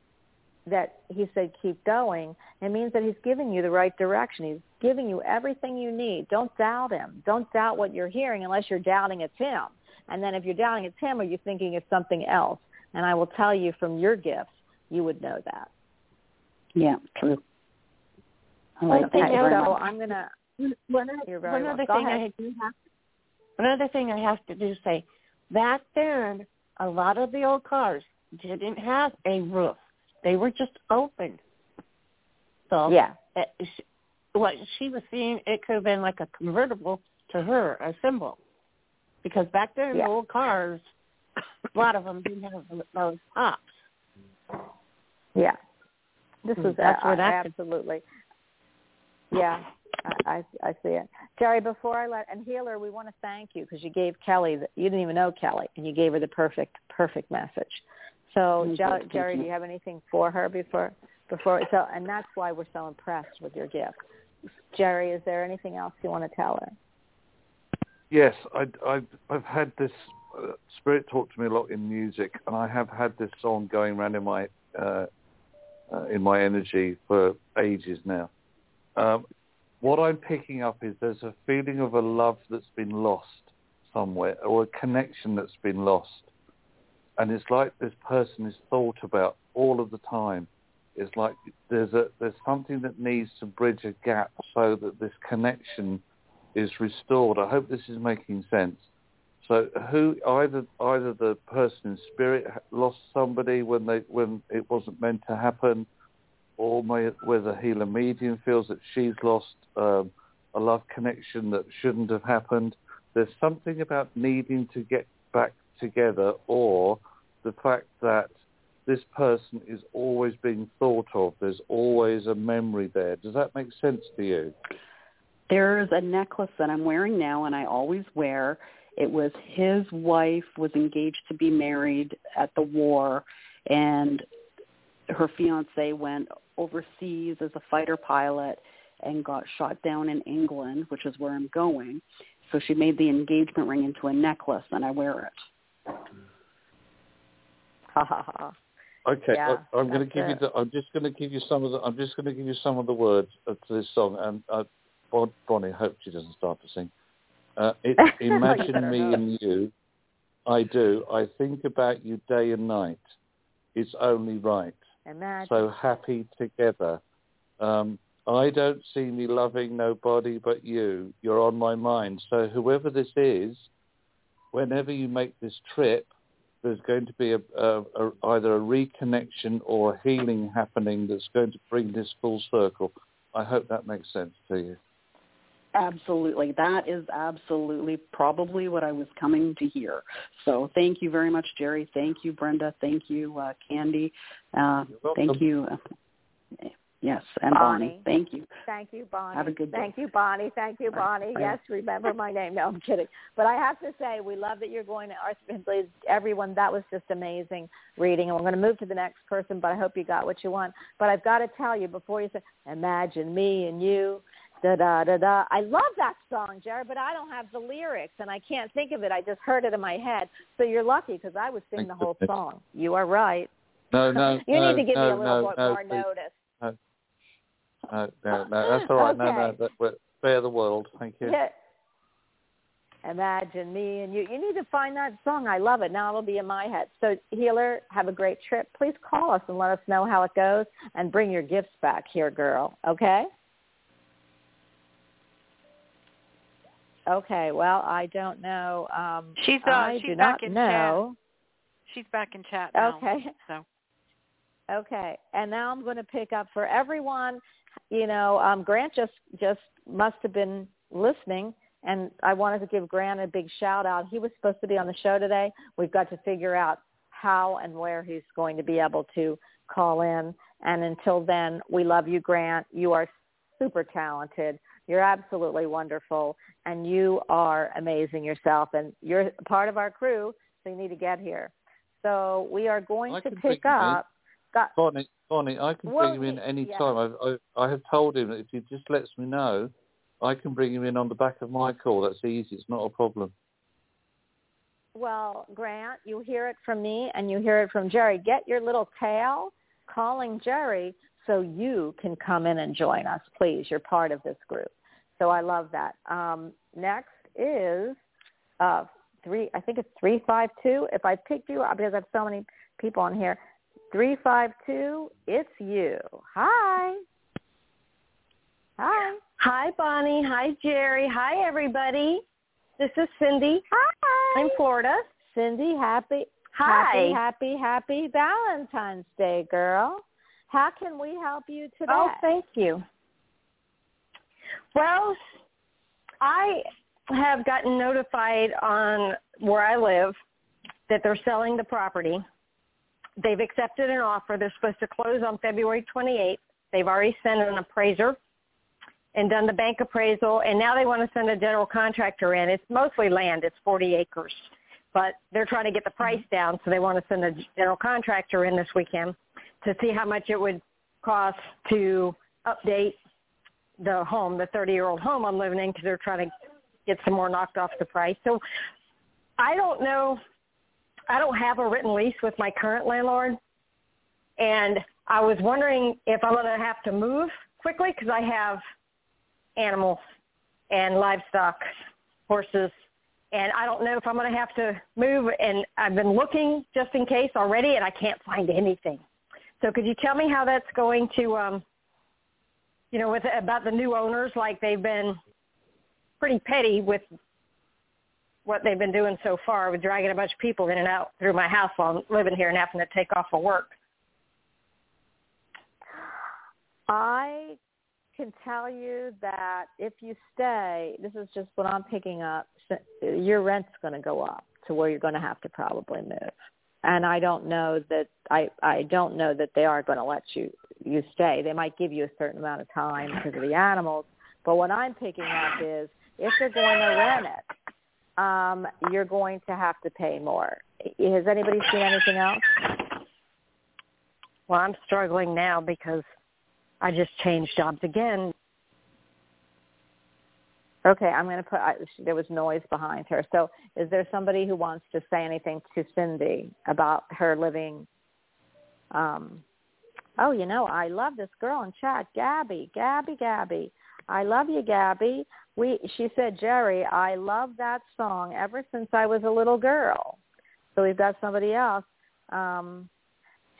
that he said keep going. It means that he's giving you the right direction. He's giving you everything you need. Don't doubt him. Don't doubt what you're hearing unless you're doubting it's him. And then if you're doubting it's him or you're thinking it's something else, and I will tell you from your gifts, you would know that. Yeah, true. All right, Well, thank Okay, you so much. I'm gonna. One, other- one welcome. other Go thing ahead. I do have, one other thing I have to do say, back then, a lot of the old cars didn't have a roof; they were just open. So Yeah. it, sh- what she was seeing, it could have been like a convertible to her, a symbol, because back then Yeah. the old cars, a lot of them didn't have those tops. Yeah. This Hmm, is that's uh, where absolutely. Yeah, I, I I see it. Jerry, before I let and healer, we want to thank you because you gave Kelly. The, you didn't even know Kelly, and you gave her the perfect perfect message. So, Jerry, do you have anything for her before before? So, and that's why we're so impressed with your gift. Jerry, is there anything else you want to tell her? Yes, I, I, I've had this uh, spirit talk to me a lot in music, and I have had this song going around in my uh, uh, in my energy for ages now. Um, what I'm picking up is there's a feeling of a love that's been lost somewhere, or a connection that's been lost, and it's like this person is thought about all of the time. It's like there's a there's something that needs to bridge a gap so that this connection is restored. I hope this is making sense. So who either either the person in spirit lost somebody when they when it wasn't meant to happen, or may, whether healer medium feels that she's lost um, a love connection that shouldn't have happened. There's something about needing to get back together, or the fact that this person is always being thought of. There's always a memory there. Does that make sense to you? There's a necklace that I'm wearing now, and I always wear. It was his wife was engaged to be married at the war, and her fiance went overseas as a fighter pilot and got shot down in England, which is where I'm going. So she made the engagement ring into a necklace, and I wear it. Ha ha ha. Okay, Yeah, I, I'm going to give you. The, I'm just going to give you some of the. I'm just going to give you some of the words of this song, and uh, Bon, Bonnie, I hope she doesn't start to sing. Uh, it's imagine me not. and you. I do. I think about you day and night. It's only right. Imagine. So happy together. Um, I don't see me loving nobody but you. You're on my mind. So whoever this is, whenever you make this trip, there's going to be a, a, a, either a reconnection or a healing happening that's going to bring this full circle. I hope that makes sense to you. Absolutely. That is absolutely probably what I was coming to hear. So thank you very much, Jerry. Thank you, Brenda. Thank you, uh, Candie. Uh, You're welcome. thank you. Yes, and Bonnie. Bonnie. Thank you. Thank you, Bonnie. Have a good day. Thank you, Bonnie. Thank you, Bonnie. Bye. Yes, remember my name. No, I'm kidding. But I have to say, we love that you're going to Arthur Findlay. Everyone, that was just amazing reading. And we're going to move to the next person, but I hope you got what you want. But I've got to tell you before you say, imagine me and you. Da da da da. I love that song, Jerry, but I don't have the lyrics and I can't think of it. I just heard it in my head. So you're lucky because I would sing Thank the whole goodness. song. You are right. No, no, you no, need to give no, me a little no, more, no, more notice. No, no, no, that's all right. No, no, Okay. that, we're- spare the world. Thank you. Yeah. Imagine me and you. You need to find that song. I love it. Now it'll be in my head. So healer, have a great trip. Please call us and let us know how it goes and bring your gifts back here, girl. Okay? Okay. Well, I don't know. Um, She's uh, I she's do back not in know. chat. She's back in chat now. Okay. So Okay, and now I'm going to pick up for everyone. You know, um, Grant just just must have been listening, and I wanted to give Grant a big shout out. He was supposed to be on the show today. We've got to figure out how and where he's going to be able to call in. And until then, we love you, Grant. You are super talented. You're absolutely wonderful, and you are amazing yourself. And you're part of our crew, so you need to get here. So we are going to pick up. Got, Bonnie, Bonnie, I can Well, bring him in any yeah. time. I've, I, I have told him that if he just lets me know, I can bring him in on the back of my call. That's easy. It's not a problem. Well, Grant, you hear it from me and you hear it from Jerry. Get your little tail calling Jerry so you can come in and join us, please. You're part of this group. So I love that. Um, next is uh, three. I think it's three five two. If I picked you up because I have so many people on here, three five two. It's you. Hi. Hi. Hi, Bonnie. Hi, Jerry. Hi, everybody. This is Cindy. Hi. I'm Florida. Cindy. Happy. Hi. Happy, happy, happy Valentine's Day, girl. How can we help you today? Oh, thank you. Well, I have gotten notified on where I live that they're selling the property. They've accepted an offer. They're supposed to close on February 28th. They've already sent an appraiser and done the bank appraisal, and now they want to send a general contractor in. It's mostly land. It's 40 acres. But they're trying to get the mm-hmm. price down, so they want to send a general contractor in this weekend to see how much it would cost to update the home, the 30-year-old home I'm living in, because they're trying to get some more knocked off the price. So I don't know. I don't have a written lease with my current landlord, and I was wondering if I'm going to have to move quickly because I have animals and livestock, horses, and I don't know if I'm going to have to move. And I've been looking just in case already, and I can't find anything. So could you tell me how that's going to, um, you know, with about the new owners? Like they've been pretty petty with what they've been doing so far with dragging a bunch of people in and out through my house while I'm living here and having to take off of work. I can tell you that if you stay, this is just what I'm picking up, your rent's going to go up to where you're going to have to probably move. And I don't know that I I don't know that they are going to let you you stay. They might give you a certain amount of time because of the animals. But what I'm picking up is if they're going to rent it, um, you're going to have to pay more. Has anybody seen anything else? Well, I'm struggling now because I just changed jobs again. Okay, I'm going to put. I, there was noise behind her. So, is there somebody who wants to say anything to Cindy about her living? Um, oh, you know, I love this girl in chat, Gabby, Gabby, Gabby. I love you, Gabby. We, she said, Jerry, I love that song ever since I was a little girl. So we've got somebody else. Um,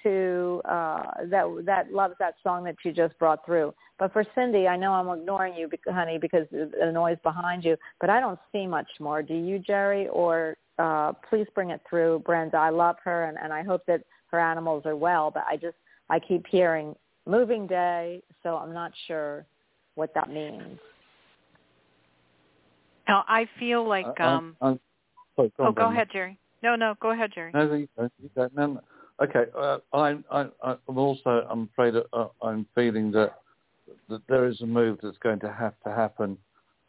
to uh, that that loves that song that you just brought through. But for Cindy, I know I'm ignoring you, honey, because the noise behind you. But I don't see much more. Do you, Jerry? Or uh, please bring it through, Brenda. I love her, and, and I hope that her animals are well. But I just I keep hearing moving day, so I'm not sure what that means. Now I feel like Uh, um. I'm, I'm, sorry, go oh, on, go Brenda. ahead, Jerry. No, no, go ahead, Jerry. No, you go. You go. No, no. Okay. Uh, I'm, I, I'm also, I'm afraid, that, uh, I'm feeling that that there is a move that's going to have to happen,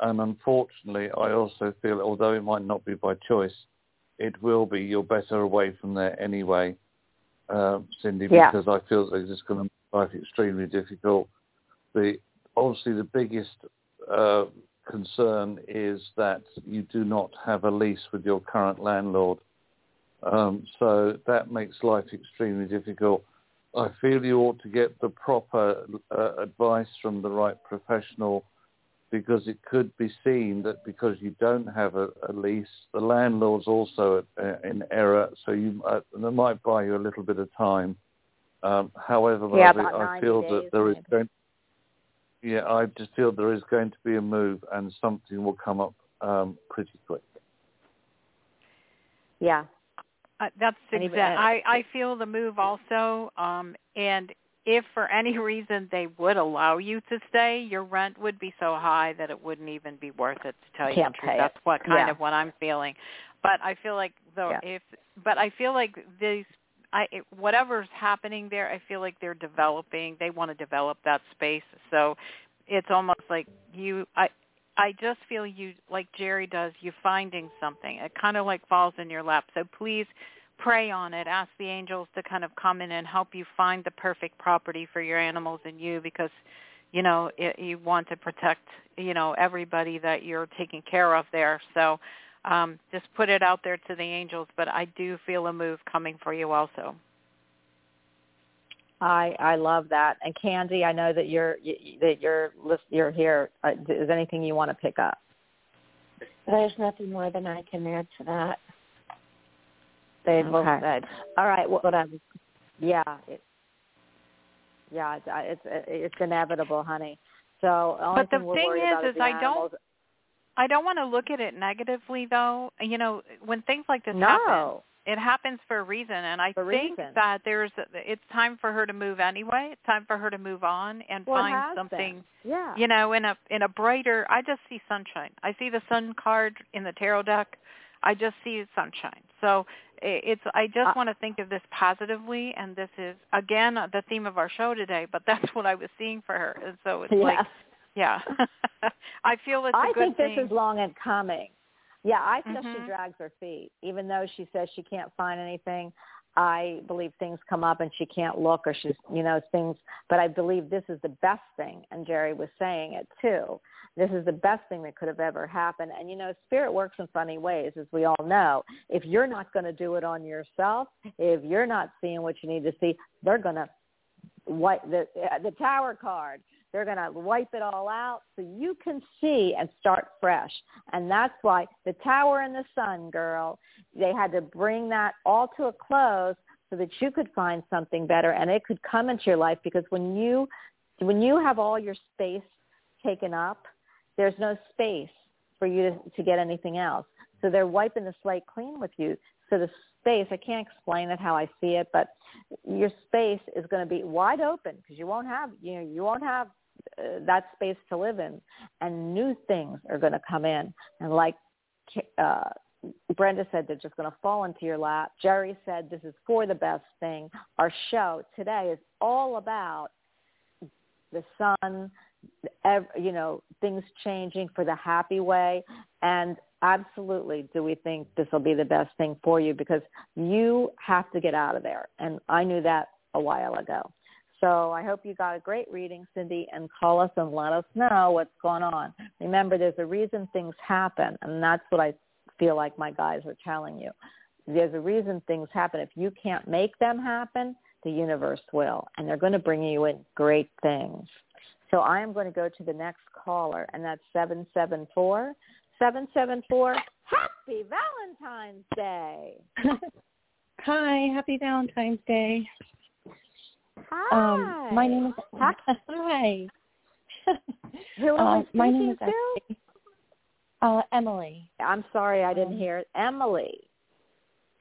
and unfortunately, I also feel, although it might not be by choice, it will be. You're better away from there anyway, uh, Cindy, Yeah. because I feel that it's just going to make life extremely difficult. The obviously the biggest uh, concern is that you do not have a lease with your current landlord. Um, so that makes life extremely difficult. I feel you ought to get the proper uh, advice from the right professional because it could be seen that because you don't have a, a lease, the landlord's also uh, in error, so you uh, they might buy you a little bit of time. Um, however, Yeah, I, I feel days, that there is going yeah, I just feel there is going to be a move and something will come up um, pretty quick. Yeah. Uh, that's Anybody- exact. I I feel the move also. Um, and if for any reason they would allow you to stay, your rent would be so high that it wouldn't even be worth it. To tell you Can't the truth, pay that's what kind Yeah. of what I'm feeling. But I feel like though Yeah. if but I feel like these I it- whatever's happening there, I feel like they're developing. They want to develop that space. So it's almost like you I I just feel you like Jerry does, you finding something. It kind of like falls in your lap. So please pray on it. Ask the angels to kind of come in and help you find the perfect property for your animals and you because you know it, you want to protect you know everybody that you're taking care of there. So um just put it out there to the angels, but I do feel a move coming for you also. I I love that. And Candie, I know that you're y- that you're list- you're here. Uh, is there anything you want to pick up? There's nothing more than I can add to that. They both Okay. said All right. Well, what I was. yeah. It, yeah, it's it's it's inevitable, honey. So only But the thing we're thing worried is, is I don't- animals. I don't want to look at it negatively though. You know, when things like this happen, it happens for a reason and i For think reason. that there's it's time for her to move anyway it's time for her to move on and Well, find something been. Yeah. you know in a in a brighter i just see sunshine i see the sun card in the tarot deck i just see sunshine so it's i just Uh, want to think of this positively and this is again the theme of our show today but that's what i was seeing for her and so it's like Yes. Yeah i feel it's a I think thing this is long in coming. Yeah, I feel Mhm. she drags her feet, even though she says she can't find anything. I believe things come up and she can't look or she's, you know, things, but I believe this is the best thing. And Jerry was saying it too. This is the best thing that could have ever happened. And, you know, spirit works in funny ways, as we all know. If you're not going to do it on yourself, if you're not seeing what you need to see, they're going to wipe the, the tower card. They're going to wipe it all out so you can see and start fresh. And that's why the tower and the sun, girl, they had to bring that all to a close so that you could find something better and it could come into your life because when you when you have all your space taken up, there's no space for you to, to get anything else. So they're wiping the slate clean with you. So the space, I can't explain it how I see it, but your space is going to be wide open because you won't have you know you won't have uh, that space to live in, and new things are going to come in. And like uh, Brenda said, they're just going to fall into your lap. Jerry said, this is for the best thing. Our show today is all about the sun, you know, things changing for the happy way. And absolutely do we think this will be the best thing for you because you have to get out of there. And I knew that a while ago. So I hope you got a great reading, Cindy, and call us and let us know what's going on. Remember, there's a reason things happen, and that's what I feel like my guys are telling you. There's a reason things happen. If you can't make them happen, the universe will, and they're going to bring you in great things. So I am going to go to the next caller, and that's 774. 774, happy Valentine's Day. Hi, happy Valentine's Day. Hi. Um, my name is Hi. Hi. Who am I um, my name is speaking to? Emily. Uh, Emily. I'm sorry, I didn't Um, hear it. Emily.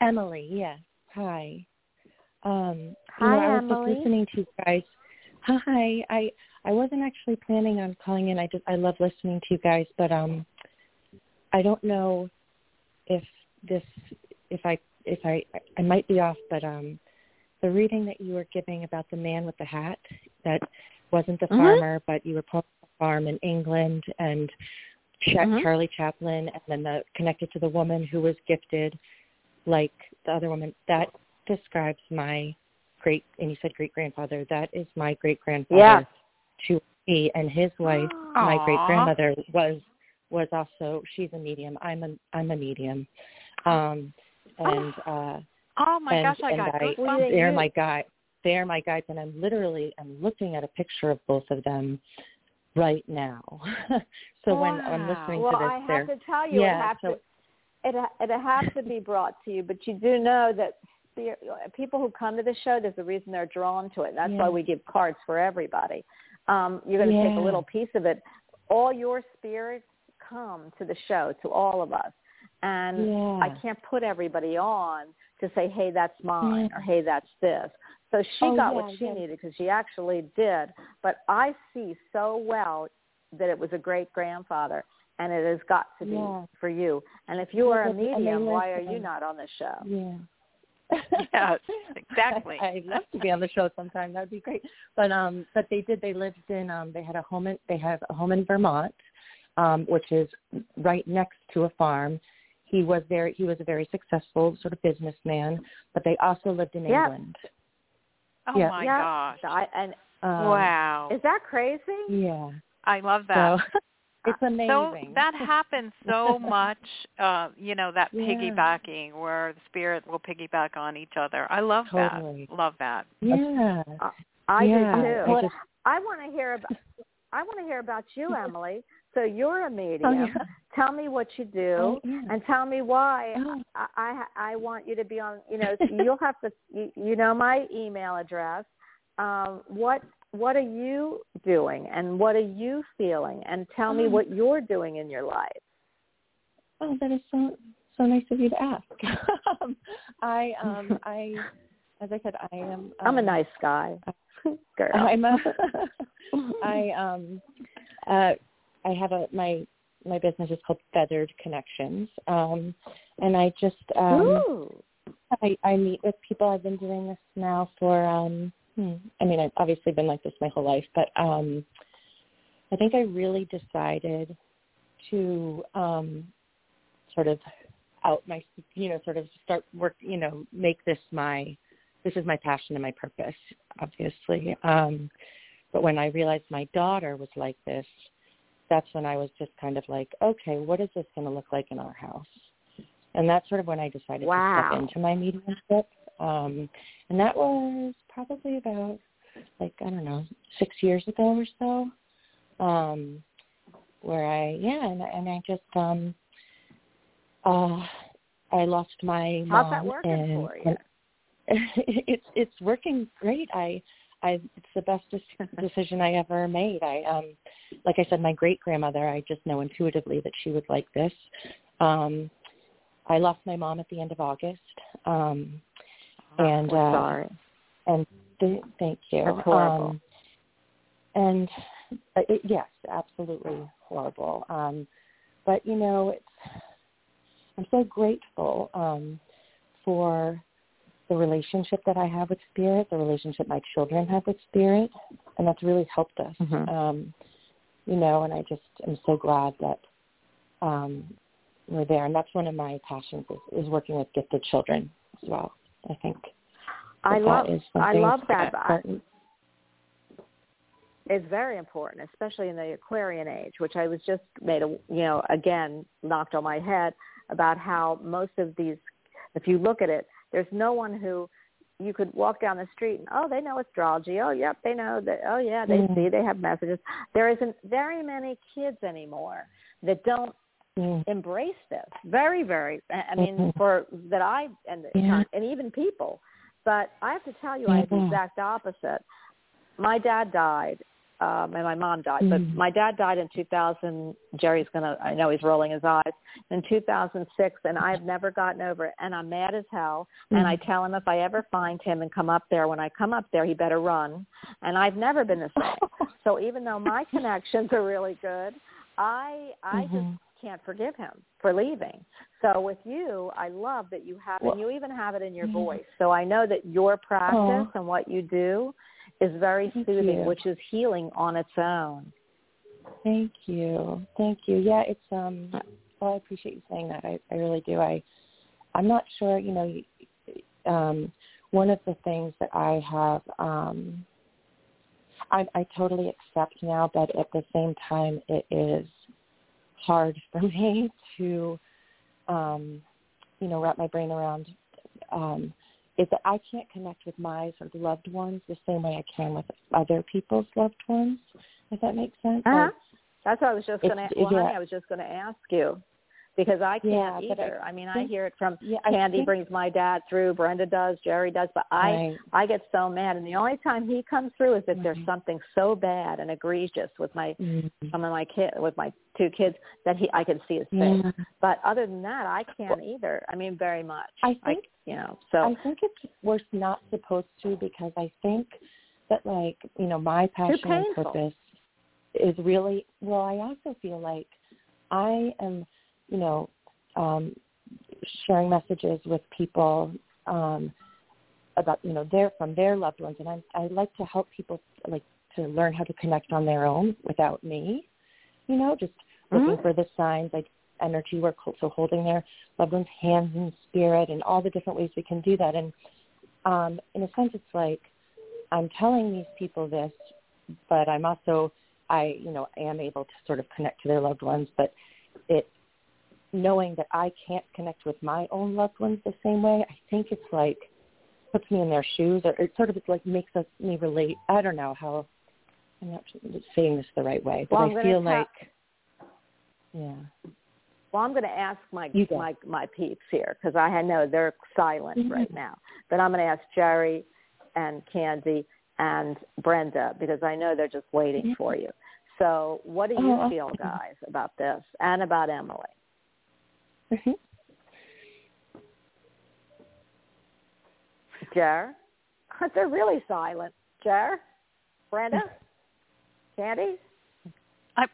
Emily, yes. Hi. Um, Hi, you know, I was Emily. just listening to you guys. Hi. I I wasn't actually planning on calling in. I just I love listening to you guys, but um, I don't know if this if I if I I might be off, but um, the reading that you were giving about the man with the hat that wasn't the Mhm. farmer, but you were pulling a farm in England and Mhm. Charlie Chaplin, and then the connected to the woman who was gifted, like the other woman. That describes my great, and you said great grandfather. That is my great grandfather Yeah. to me, and his wife, my great grandmother, was was also she's a medium. I'm a I'm a medium, um, and uh, Oh my and, gosh, I and got I, goosebumps. they're my guide. They're my guides, and I'm literally I'm looking at a picture of both of them right now. so when I'm listening well, to this, I they're have to tell you, yeah, it has so- to it it has to be brought to you. But you do know that spirit, people who come to the show, there's a reason they're drawn to it. That's Yeah. why we give cards for everybody. Um, you're going to take a little piece of it. All your spirits come to the show, to all of us, and yeah. I can't put everybody on to say, hey, that's mine, Yeah. or hey, that's this. So she Oh, got yeah, what she yeah. needed because she actually did. But I see so well that it was a great grandfather, and it has got to be Yeah. for you. And if you are a but- and they medium, why are you not on the show? Yeah. Yes, exactly. I'd love to be on the show sometime. That'd be great. But um but they did they lived in um they had a home in they have a home in Vermont, um, which is right next to a farm. He was very he was a very successful sort of businessman, but they also lived in Yeah. England. Oh Yeah. my yeah. gosh. I, and Um, wow. is that crazy? Yeah. I love that. So it's amazing. So that happens so much, uh, you know, that Yeah. piggybacking where the spirit will piggyback on each other. I love Totally. that. Love that. yeah. I yeah. do too. I just- I want to hear about. I want to hear about you, Emily. So you're a medium. Oh, yeah. Tell me what you do, Oh, and tell me why. Oh. I, I I want you to be on. You know, you'll have to. You, you know my email address. Um, what What are you doing, and what are you feeling, and tell me Oh. what you're doing in your life. Oh, that is so so nice of you to ask. um, I um I as I said I am I'm a um, nice guy, girl. I'm a I um uh I have a my my business is called Feathered Connections. Um and I just um I, I meet with people. I've been doing this now for um hmm, I mean I've obviously been like this my whole life, but um I think I really decided to um sort of out my you know, sort of start work you know, make this my this is my passion and my purpose, obviously. Um, but when I realized my daughter was like this, that's when I was just kind of like, okay, what is this going to look like in our house? And that's sort of when I decided wow. to step into my mediumship. Um, and that was probably about like I don't know six years ago or so, um, where I yeah, and, and I just um, uh, I lost my How's mom. that working and, for you? And it's it's working great. I I it's the best decision I ever made. I um like I said, my great grandmother. I just know intuitively that she would like this. Um, I lost my mom at the end of August. Um, oh, and uh, sorry. And th- thank you. That's horrible. Um, and uh, it, yes, absolutely horrible. Um, but you know, it's I'm so grateful um, for the relationship that I have with spirit, the relationship my children have with spirit, and that's really helped us. Mm-hmm. Um, you know, and I just am so glad that um, we're there, and that's one of my passions is, is working with gifted children as well. I think. I love I love that. important. It's very important, especially in the Aquarian age, which I was just made a you know again knocked on my head about how most of these, if you look at it, there's no one who you could walk down the street and oh they know astrology oh yep they know that oh yeah they Mhm. see they have messages there isn't very many kids anymore that don't Mm. embrace this very very i mean Mhm. for that i and Yeah. and even people but i have to tell you i have the Mhm. exact opposite my dad died um and my mom died but Mhm. my dad died in 2000 jerry's going to i know he's rolling his eyes in 2006 and i've never gotten over it and i'm mad as hell and i tell him if i ever find him and come up there when i come up there he better run and i've never been the same so even though my connections are really good i i just Mhm. can't forgive him for leaving. So with you, I love that you have, Well- and you even have it in your voice. So I know that your practice Aw. and what you do is very Thank soothing, you. which is healing on its own. Thank you. Thank you. Yeah, it's um well, I appreciate you saying that. I, I really do. I I'm not sure, you know, um one of the things that I have um I I totally accept now, but at the same time it is hard for me to um you know, wrap my brain around um is that I can't connect with my sort of loved ones the same way I can with other people's loved ones. If that makes sense. Uh-huh. Like, That's what I was just going to. Well, yeah. I was just going to ask you because I can't Yeah, but I either. I, mean, I hear it from yeah, I Candie think- brings my dad through, Brenda does, Jerry does, but I Right. I get so mad, and the only time he comes through is if there's Mhm. something so bad and egregious with my Mhm. some of my kid with my two kids that he I can see his face. Yeah. But other than that, I can't either. I mean, very much. I think you know. So I think it's we're not supposed to because I think that like you know my passion and purpose is really well. I also feel like I am you know um, sharing messages with people um, about you know their from their loved ones, and I I like to help people like to learn how to connect on their own without me. You know, just looking Mhm. for the signs like energy work, so holding their loved one's hands in spirit, and all the different ways we can do that. And um, in a sense, it's like I'm telling these people this, but I'm also I you know am able to sort of connect to their loved ones, but it knowing that I can't connect with my own loved ones the same way, I think it's like puts me in their shoes, or it sort of it's like makes us me relate. I don't know how I'm not saying this the right way, but Well, I feel like yeah. Well, I'm going to ask my my my peeps here because I know they're silent Mhm. right now. But I'm going to ask Jerry and Candie and Brenda because I know they're just waiting Mhm. for you. So, what do you Oh, feel, guys, about this and about Emily? Mhm. Jer? They're really silent. Jer? Brenda? Candie? I,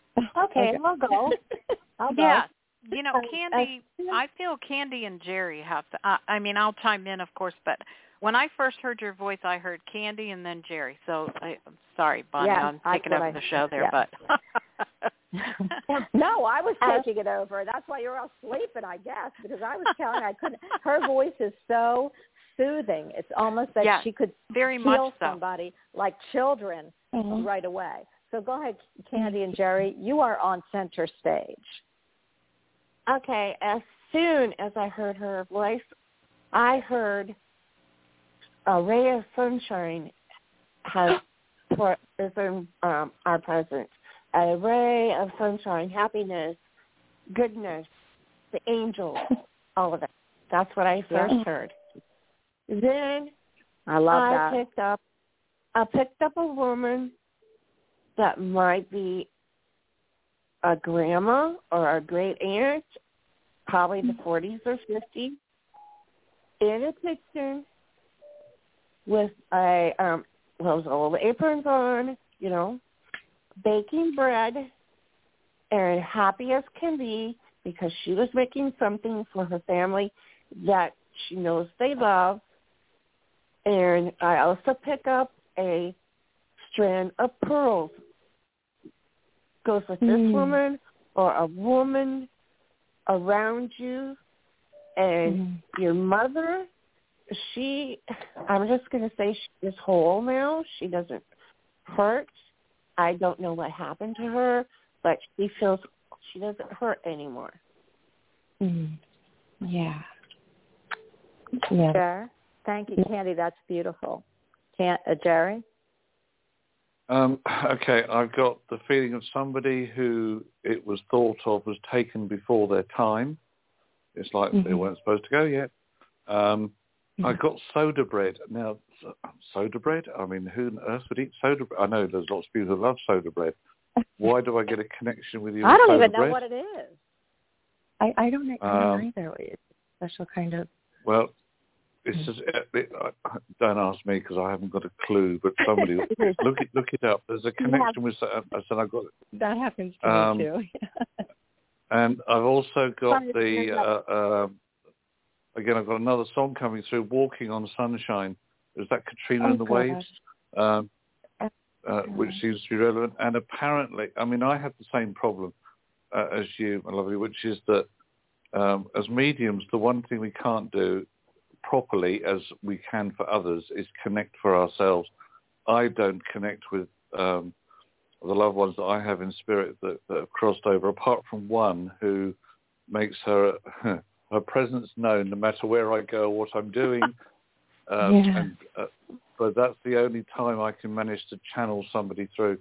Okay, I'll go. I'll go. yeah, you know, Um, Candie. I feel Candie and Jerry have to. I, I mean, I'll chime in, of course, but when I first heard your voice, I heard Candie and then Jerry. So I, I'm sorry, Bonnie, Yeah, I'm that's taking what over I- the show there, yeah. but. no, I was Uh, taking it over. That's why you're all sleeping, I guess, because I was telling I couldn't. Her voice is so soothing. It's almost that Yes, she could very heal much so. somebody like children Mhm. right away. So go ahead, Candie and Jerry. You are on center stage. Okay, as soon as I heard her voice, I heard a ray of sunshine has for is in um, our presence. A ray of sunshine, happiness, goodness, the angels, all of it. That's what I first Yeah. heard. Then I love I that. picked up I picked up a woman that might be a grandma or a great aunt, probably the forties or fifties, in a kitchen with a um those old aprons on, you know, baking bread and happy as can be because she was making something for her family that she knows they love. And I also pick up a strand of pearls. Goes with this Mm. woman or a woman around you and Mhm. your mother she i'm just going to say she is whole now she doesn't hurt i don't know what happened to her but she feels she doesn't hurt anymore Mm. Yeah. Yeah. Jerry, thank you, Candie. That's beautiful. Can uh, Jerry? Um, okay, I've got the feeling of somebody who it was thought of was taken before their time. It's like they Mhm. weren't supposed to go yet. Um, I got soda bread. Now, soda bread? I mean, who on earth would eat soda bread? I know there's lots of people who love soda bread. Why do I get a connection with you I don't soda even know bread? what it is. I, I don't, I don't Um, either. It's a special kind of. Well, it's Mm. just, it, I- don't ask me because I haven't got a clue. But somebody look it look it up. There's a connection with. I said I got That happens to Um, me too. And I've also got Sorry, the uh, um again. I've got another song coming through, "Walking on Sunshine." Is that Katrina Oh, and the gosh. Waves? Um, uh, which seems to be relevant. And apparently, I mean, I have the same problem uh, as you, my lovely, which is that um, as mediums, the one thing we can't do properly as we can for others is connect for ourselves. I don't connect with um, the loved ones that I have in spirit that, that have crossed over, apart from one who makes her her presence known no matter where I go or what I'm doing. Um, Yeah. and, uh, but that's the only time I can manage to channel somebody through.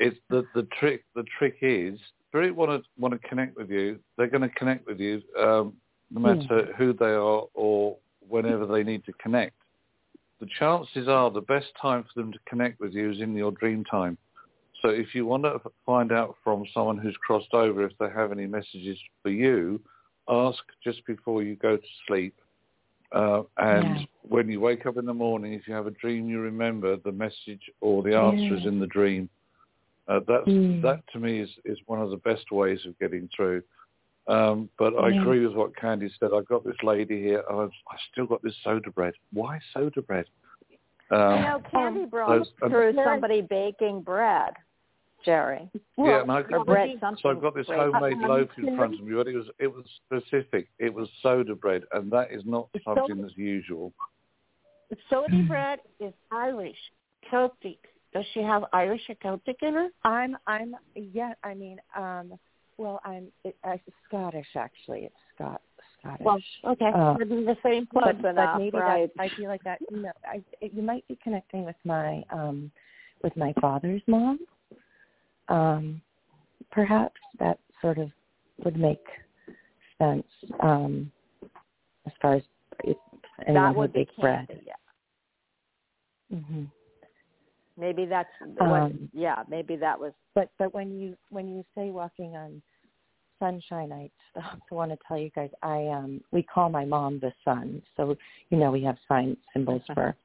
It's the the trick. The trick is, spirit want to want to connect with you. They're going to connect with you, um, no matter who they are or whenever they need to connect. The chances are the best time for them to connect with you is in your dream time. So if you want to find out from someone who's crossed over if they have any messages for you, ask just before you go to sleep. Uh, and Yeah. when you wake up in the morning, if you have a dream you remember, the message or the answer is Yeah. in the dream. Uh, that's Mm. that to me is, is one of the best ways of getting through. Um, but I Yeah. agree with what Candie said. I've got this lady here. I've, I've still got this soda bread. Why soda bread? Um, you know, Candie brought those- um, through somebody baking bread, Jerry. yeah, and I, Or bread something. So I've got this homemade loaf in front of me, but it was it was specific. It was soda bread, and that is not It's something soda- that's usual. Soda bread is Irish, Celtic. Does she have Irish or Celtic in her? I'm I'm yeah. I mean, um, well, I'm it, uh, Scottish actually. It's Scot Scottish. Well, okay, Uh, we're in the same Close place. but, but enough, maybe right. that I feel like that. You know, I you might be connecting with my um with my father's mom. Um, perhaps that sort of would make sense. Um, as far as if anyone that would be baked bread. Yeah. hmm Maybe that's what. Um, yeah, maybe that was. But but when you when you say walking on sunshine, I also want to tell you guys I um we call my mom the sun. So you know we have sign symbols for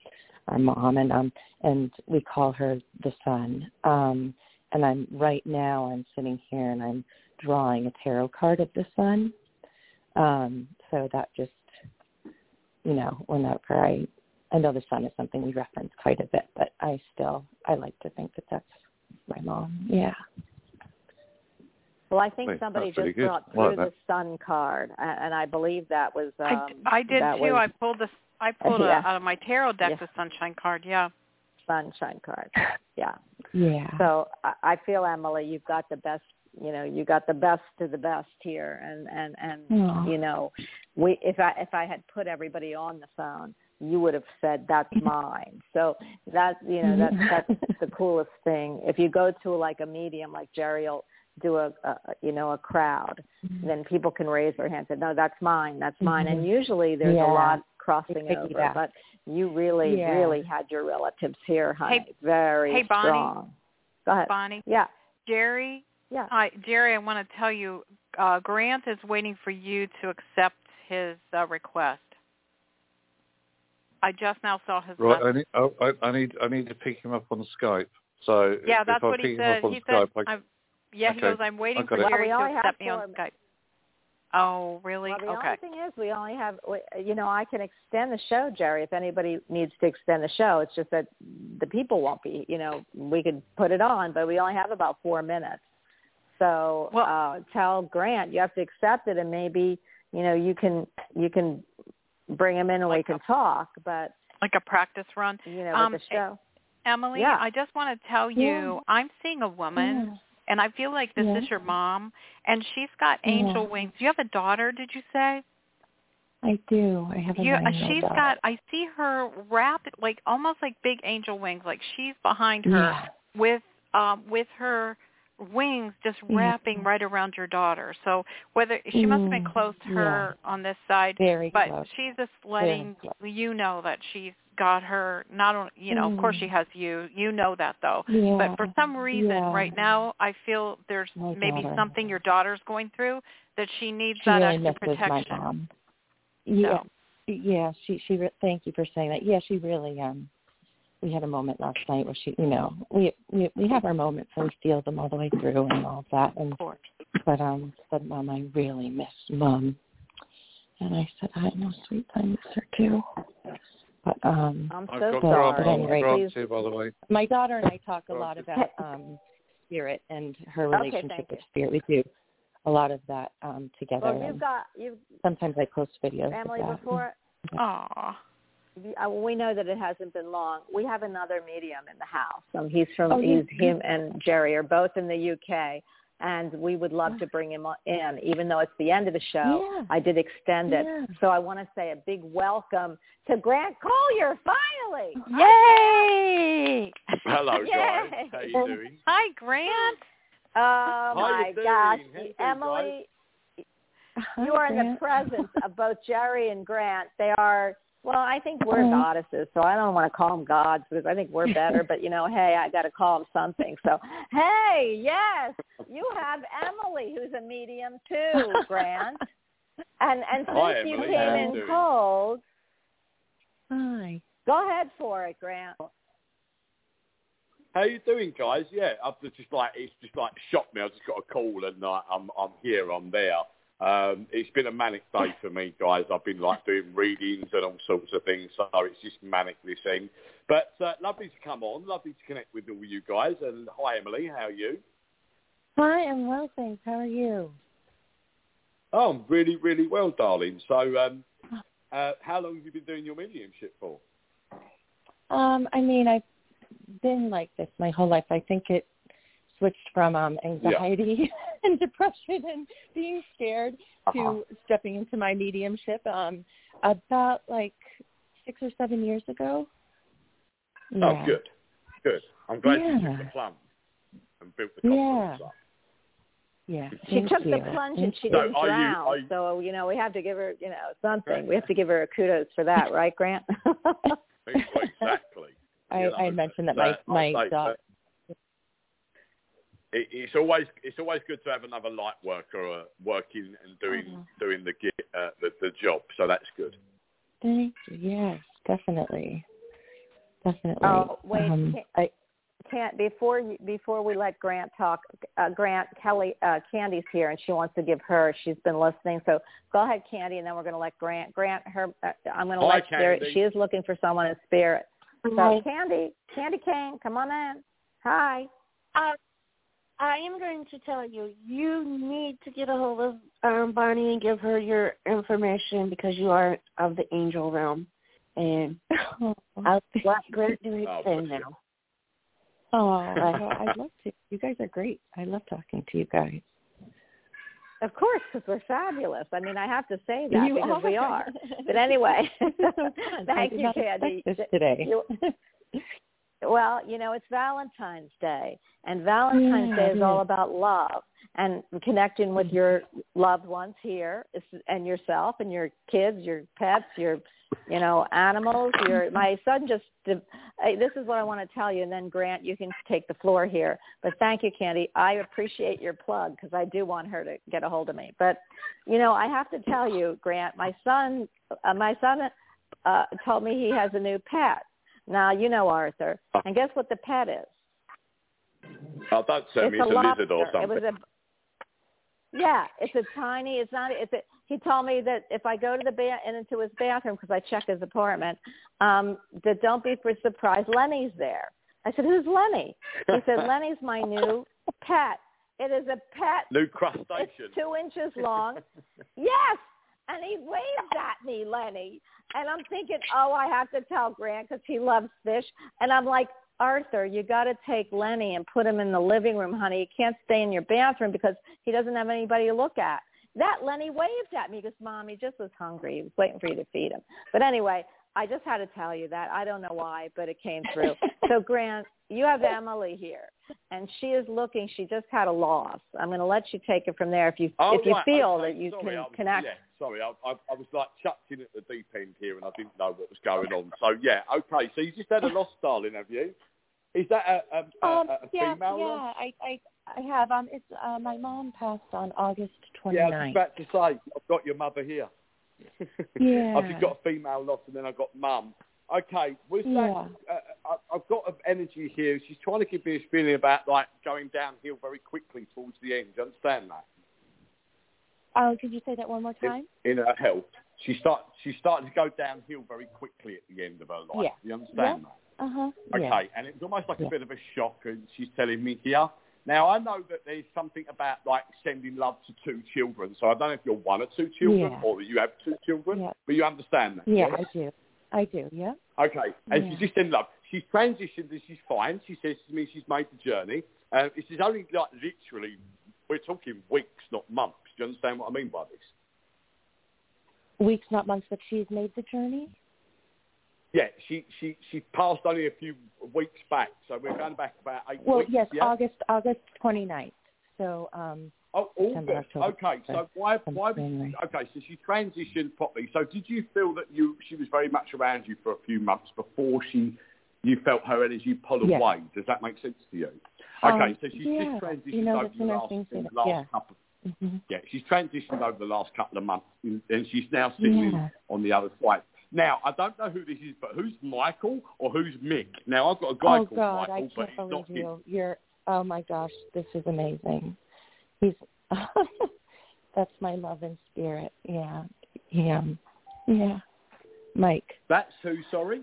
our mom and um and we call her the sun. Um and I'm right now I'm sitting here and I'm drawing a tarot card of the sun. Um so that just you know, whenever I I know the sun is something we reference quite a bit, but I still I like to think that that's my mom. Yeah. Well, I think Wait, somebody just good. brought through like the sun card, and, and I believe that was. Um, I, I did too. Was, I pulled the I pulled Yeah. a, out of my tarot deck Yeah. the sunshine card. Yeah. Sunshine card. Yeah. Yeah. So I, I feel Emily, you've got the best. You know, you got the best of the best here, and and and Aw. you know, we if I if I had put everybody on the phone, you would have said that's mine. So that you know that that's the coolest thing. If you go to like a medium like Jerry will do a, a you know a crowd, then people can raise their hands and no, that's mine, that's mine. And usually there's Yeah. a lot crossing over, but you really Yeah. really had your relatives here, honey. Hey- Very hey, Bonnie. strong. Go ahead. Bonnie. Yeah. Jerry. Yeah. Hi, Jerry. I want to tell you, uh, Grant is waiting for you to accept his uh, request. I just now saw his Right, I need, oh, I, I need I need to pick him up on Skype. So Yeah, if that's I what pick he him said. He Skype, said, I, I'm, yeah, he okay. goes, I'm waiting for got it. Well, Jerry we to only have accept me four on Skype. Oh, really? Well, the okay. only thing is, we only have, we- you know, I can extend the show, Jerry. If anybody needs to extend the show, it's just that the people won't be. You know, we could put it on, but we only have about four minutes. So Well- uh, tell Grant you have to accept it, and maybe you know you can you can bring him in and we Like can talk. But Like a practice run. you know, Um, the show, Emily, Yeah. I just want to tell you, Yeah. I'm seeing a woman, Yeah. And I feel like this Yeah. is your mom, and she's got angel Yeah. wings. You have a daughter, did you say? I do. I have a You, uh, she's daughter. got. I see her wrap like almost like big angel wings, like she's behind her Yeah. with um with her wings just wrapping right around your daughter. So whether she must have been Mm, close to her on this side, Very but close. she's just letting you know that she's got her. Not only you know, of course Mm. she has you. You know that though. Yeah. But for some reason, yeah. right now, I feel there's My maybe daughter. something your daughter's going through that she needs she that really extra misses my protection. mom. Yeah, So, yeah. She she. Re- thank you for saying that. Yeah, she really. Um, we had a moment last night where she, you know, we we we have our moments and we feel them all the way through and all of that. And of course. but um, said, Mom, I really miss Mom. And I said, I know, sweet, I miss her too. But um, I'm I've so sorry. Grant But anyway, Grant please. too, by the way. my daughter and I talk a lot about um spirit and her relationship thank with spirit. We do a lot of that um together. well, you've got you, sometimes I post videos Emily. of that. Before Aw. uh, we know that it hasn't been long. We have another medium in the house. Um, he's from Oh, he's yeah. him and Jerry are both in the UK, and we would love to bring him in, even though it's the end of the show. Yeah. I did extend it, Yeah. so I want to say a big welcome to Grant Colyer. Finally, Yay! Hello, Yay. guys. How you doing? Hi, Grant. Oh How my gosh, How you Emily, Hi, you are in the presence of both Jerry and Grant. They are well, I think we're goddesses, so I don't want to call them gods because I think we're better. but you know, hey, I got to call them something. So, hey, yes, you have Emily, who's a medium too, Grant. And and since Hi, you Emily. came How you in cold, Hi. go ahead for it, Grant. How you doing, guys? Yeah, I've just like it's just like shocked me. I just got a call and uh, I'm I'm here. I'm there. Um, it's been a manic day for me, guys. I've been like doing readings and all sorts of things, so it's just manic this end. But uh, lovely to come on. Lovely to connect with all you guys. And hi, Emily. How are you? Hi, I'm well, thanks. How are you? Oh, I'm really, really well, darling. So, um, uh, how long have you been doing your mediumship for? Um, I mean, I've been like this my whole life. I think it switched from um anxiety and depression and being scared Uh-huh. to stepping into my mediumship um about like six or seven years ago. Oh, good, good. I'm glad you took the plunge and built the confidence Yeah. up. Yeah. She thank took the plunge Thank and she didn't are you- drown. are you- so you know, we have to give her, you know, something. We have to give her a kudos for that, right, Grant? exactly. I, you know, I mentioned that my my say daughter. that It, it's always it's always good to have another light worker uh, working and doing Mhm. doing the, gi- uh, the the job. So that's good. Thank you. Yes, definitely, definitely. Oh, wait, Um, can't- I, Can't before you, before we let Grant talk. Uh, Grant Kelly uh, Candie's here and she wants to give her. She's been listening, so go ahead, Candie, and then we're going to let Grant. Grant, her. Uh, I'm going to Hi, let there, Candie. She is looking for someone in spirit. So Hi. Candie, Candy Kane, come on in. Hi. Uh, I am going to tell you, you need to get a hold of um, Bonnie and give her your information because you are of the angel realm. And I'll let Grant do his Oh, thing bless you. now. Oh, well, I'd love to. You guys are great. I love talking to you guys. Of course, because we're fabulous. I mean, I have to say that You because we are. are. But anyway, thank you, not Candie. this today. You- Well, you know, it's Valentine's Day, and Valentine's Yeah, Day is all about love and connecting with your loved ones here and yourself and your kids, your pets, your, you know, animals. Your my son just. uh, This is what I want to tell you, and then Grant, you can take the floor here. But thank you, Candie. I appreciate your plug because I do want her to get a hold of me. But, you know, I have to tell you, Grant, my son, uh, my son uh, told me he has a new pet. Now you know Arthur, and guess what the pet is? Oh, don't tell me it's a, lizard or lobster. It was something. a yeah, it's a tiny. It's not. It's a. He told me that if I go to the ba- and into his bathroom because I check his apartment, um, that don't be for surprised. Lenny's there. I said, "Who's Lenny?" He said, "Lenny's my new pet. It is a pet. New crustacean. It's two inches long. yes." And he waved at me, Lenny. And I'm thinking, oh, I have to tell Grant because he loves fish. And I'm like, Arthur, you got to take Lenny and put him in the living room, honey. He can't stay in your bathroom because he doesn't have anybody to look at. That Lenny waved at me because, Mom, he just was hungry. He was waiting for you to feed him. But anyway, I just had to tell you that. I don't know why, but it came through. so, Grant, you have Emily here, and she is looking. She just had a loss. I'm going to let you take it from there if you Oh, if you right, feel okay, that you sorry, can was, connect. Yeah, sorry, I, I, I was like chucked in at the deep end here, and I didn't know what was going on. So yeah, okay. So you just had a loss, darling, have you? Is that a, a, a, Um, a yeah, female yeah, loss? I, I, I have. Um, it's uh, my mom passed on August 29th. Yeah, I was about to say I've got your mother here. Yeah. I've just got a female loss, and then I've got mum. Okay, was Yeah. that? Uh, I, I've got an energy here. She's trying to give me this feeling about like going downhill very quickly towards the end. Do you understand that? Oh, could you say that one more time? in her health. She start she's starting to go downhill very quickly at the end of her life. Yeah. You understand that? Uh huh. Okay, Yeah. and it's almost like Yeah. a bit of a shock, and she's telling me here. Now I know that there's something about like sending love to two children. So I don't know if you're one or two children, Yeah. or that you have two children, Yeah. but you understand that. Yeah, yes? I do. I do. Yeah. Okay, and Yeah. she's just in love. She's transitioned and she's fine. She says to me she's made the journey. Uh, this is only like literally, we're talking weeks, not months. Do you understand what I mean by this? Weeks, not months, but she's made the journey. Yeah, she she she passed only a few weeks back, so we're going back about eight Well, weeks. yes, yeah? August August 29th. So, um, Oh, September, August. October, Okay, so why why January. okay? So she transitioned properly. So did you feel that you she was very much around you for a few months before she you felt her energy pull Yes. away? Does that make sense to you? Um, Okay, so she's yeah, just transitioned you know, over the last, last yeah. couple. mhm. Yeah, she's transitioned over the last couple of months, and and she's now sitting Yeah. on the other side. Now, I don't know who this is, but who's Michael or who's Mick? Now, I've got a guy oh called God, Michael, I but can't he's not believe his. you. You're. Oh my gosh, this is amazing. He's. that's my love and spirit. Yeah. Him. Yeah. Mike. That's who, sorry?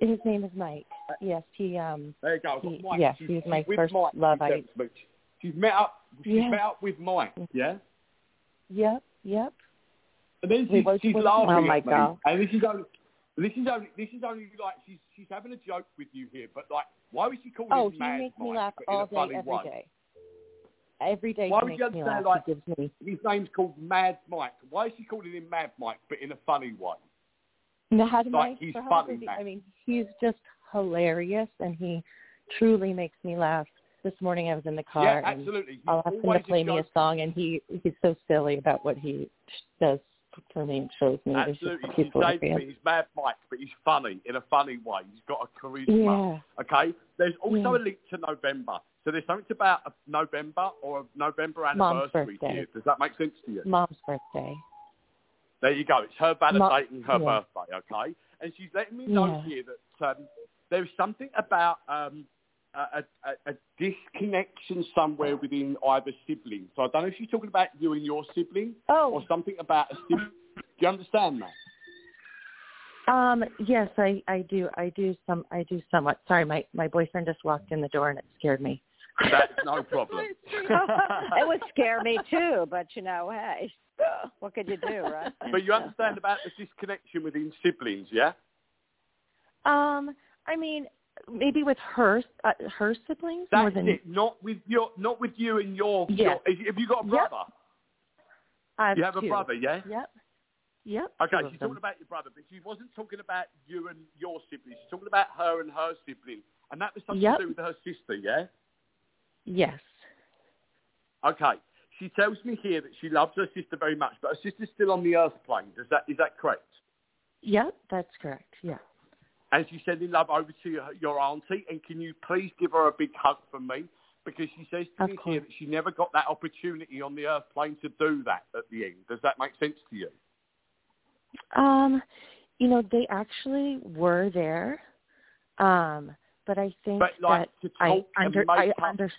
His name is Mike. Yes, he. Um. There you go. He, Mike. yes, She's- he was my first Mike. love. She's I. She's met up. She's Yeah. met up with Mike. Yeah. Yep. Yep. And then We she's, both she's went- laughing Oh, my at me. God. And this is only. This is only. This is only like she's she's having a joke with you here, but like, why was she calling Oh, him he Mad makes me laugh all day, every way? day. Every day Why would you me laugh. like- gives me. His name's called Mad Mike. Why is she calling him Mad Mike, but in a funny way? Mad Like, Mike. he's for how funny, does he- Mad. I mean, he's just hilarious, and he truly makes me laugh. This morning I was in the car, yeah, and absolutely. He's I'll ask him to play me a song, and he he's so silly about what he does and shows me. Absolutely. he's He's saying to hilarious. me, he's Mad Mike, but he's funny in a funny way. He's got a charisma. Yeah. Okay. There's also Yeah. a link to November. So there's something about a November or a November anniversary birthday. here. Does that make sense to you? Mom's birthday. There you go. It's her validating her yeah. birthday, okay? And she's letting me know Yeah. here that um, there's something about um, a, a, a disconnection somewhere within either sibling. So I don't know if you're talking about you and your sibling Oh, or something about a sibling. Do you understand that? Um, yes, I, I do. I do some. I do somewhat. Sorry, my my boyfriend just walked in the door and it scared me. That's no problem. it would scare me too, but you know, hey. what could you do, right? But you understand about the disconnection within siblings, yeah? Um, I mean, maybe with her uh, her siblings more than it. Not with your, not with you and your. Yes. your have you got a Yep. brother? I have You have a brother, yeah? Yep. Yep. Okay, she's them. talking about your brother, but she wasn't talking about you and your siblings. She's talking about her and her sibling, and that was something Yep. to do with her sister, yeah? Yes. Okay. She tells me here that she loves her sister very much, but her sister's still on the earth plane. Does that is that correct? Yep, that's correct. Yeah. And she's sending love over to your, auntie. And can you please give her a big hug from me? Because she says to Of me here that she never got that opportunity on the earth plane to do that at the end. Does that make sense to you? Um, you know, they actually were there. Um, but I think But like that to I under I under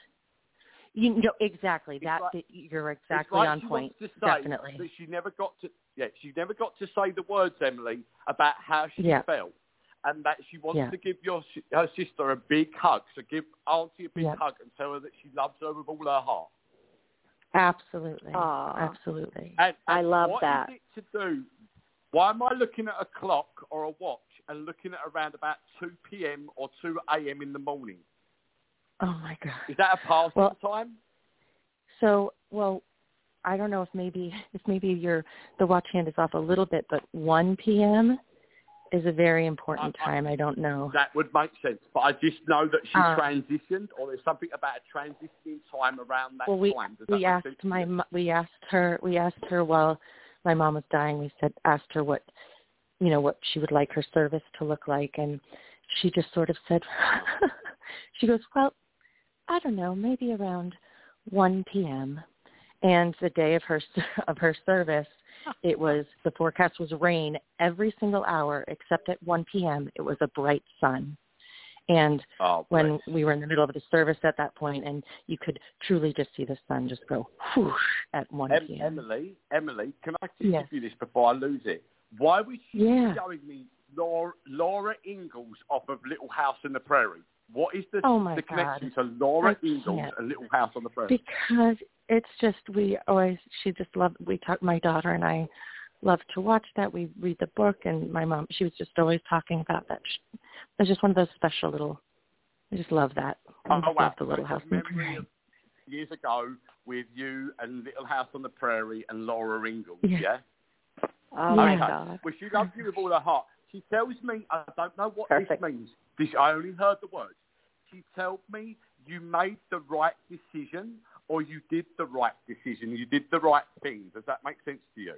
You know exactly that. Like, you're exactly like on point. Definitely. That she never got to. Yeah, she never got to say the words, Emily, about how she Yeah. felt, and that she wants Yeah. to give your her sister a big hug. So give auntie a big Yeah. hug and tell her that she loves her with all her heart. Absolutely. Aw. Absolutely. And, I love what that. is it to do? Why am I looking at a clock or a watch and looking at around about 2 p.m. or 2 a.m. in the morning? Oh my god. Is that a passing Well- time? So, well, I don't know if maybe if maybe your the watch hand is off a little bit, but 1 p.m. is a very important I- I- time. I don't know. That would make sense. But I just know that she Uh, transitioned or there's something about a transitioning time around that well, we time. Does we asked my we asked her we asked her while my mom was dying. We said asked her what you know what she would like her service to look like, and she just sort of said she goes, well, I don't know, maybe around 1 p.m. And the day of her of her service, it was the forecast was rain every single hour except at 1 p.m. It was a bright sun. And Oh, when we were in the middle of the service at that point, and you could truly just see the sun just go whoosh at 1 Em- p.m. Emily, Emily, can I just Yes. give you this before I lose it? Why was she Yeah. showing me Laura, Laura Ingalls off of Little House on the Prairie? What is the, Oh, my the connection God. to Laura I Ingalls can't. and Little House on the Prairie? because it's just we always she just loved we talk my daughter and I love to watch that we read the book and my mom she was just always talking about that She- it's just one of those special little I just love that I Oh, just wow. love the little So house it's a in the memory prairie years ago with you and Little House on the Prairie and Laura Ingalls, Yeah. yeah? Oh my God. Well, she loves you with all her heart. She tells me, I don't know what Perfect. this means. This, I only heard the words. She told me you made the right decision or you did the right decision. You did the right thing. Does that make sense to you?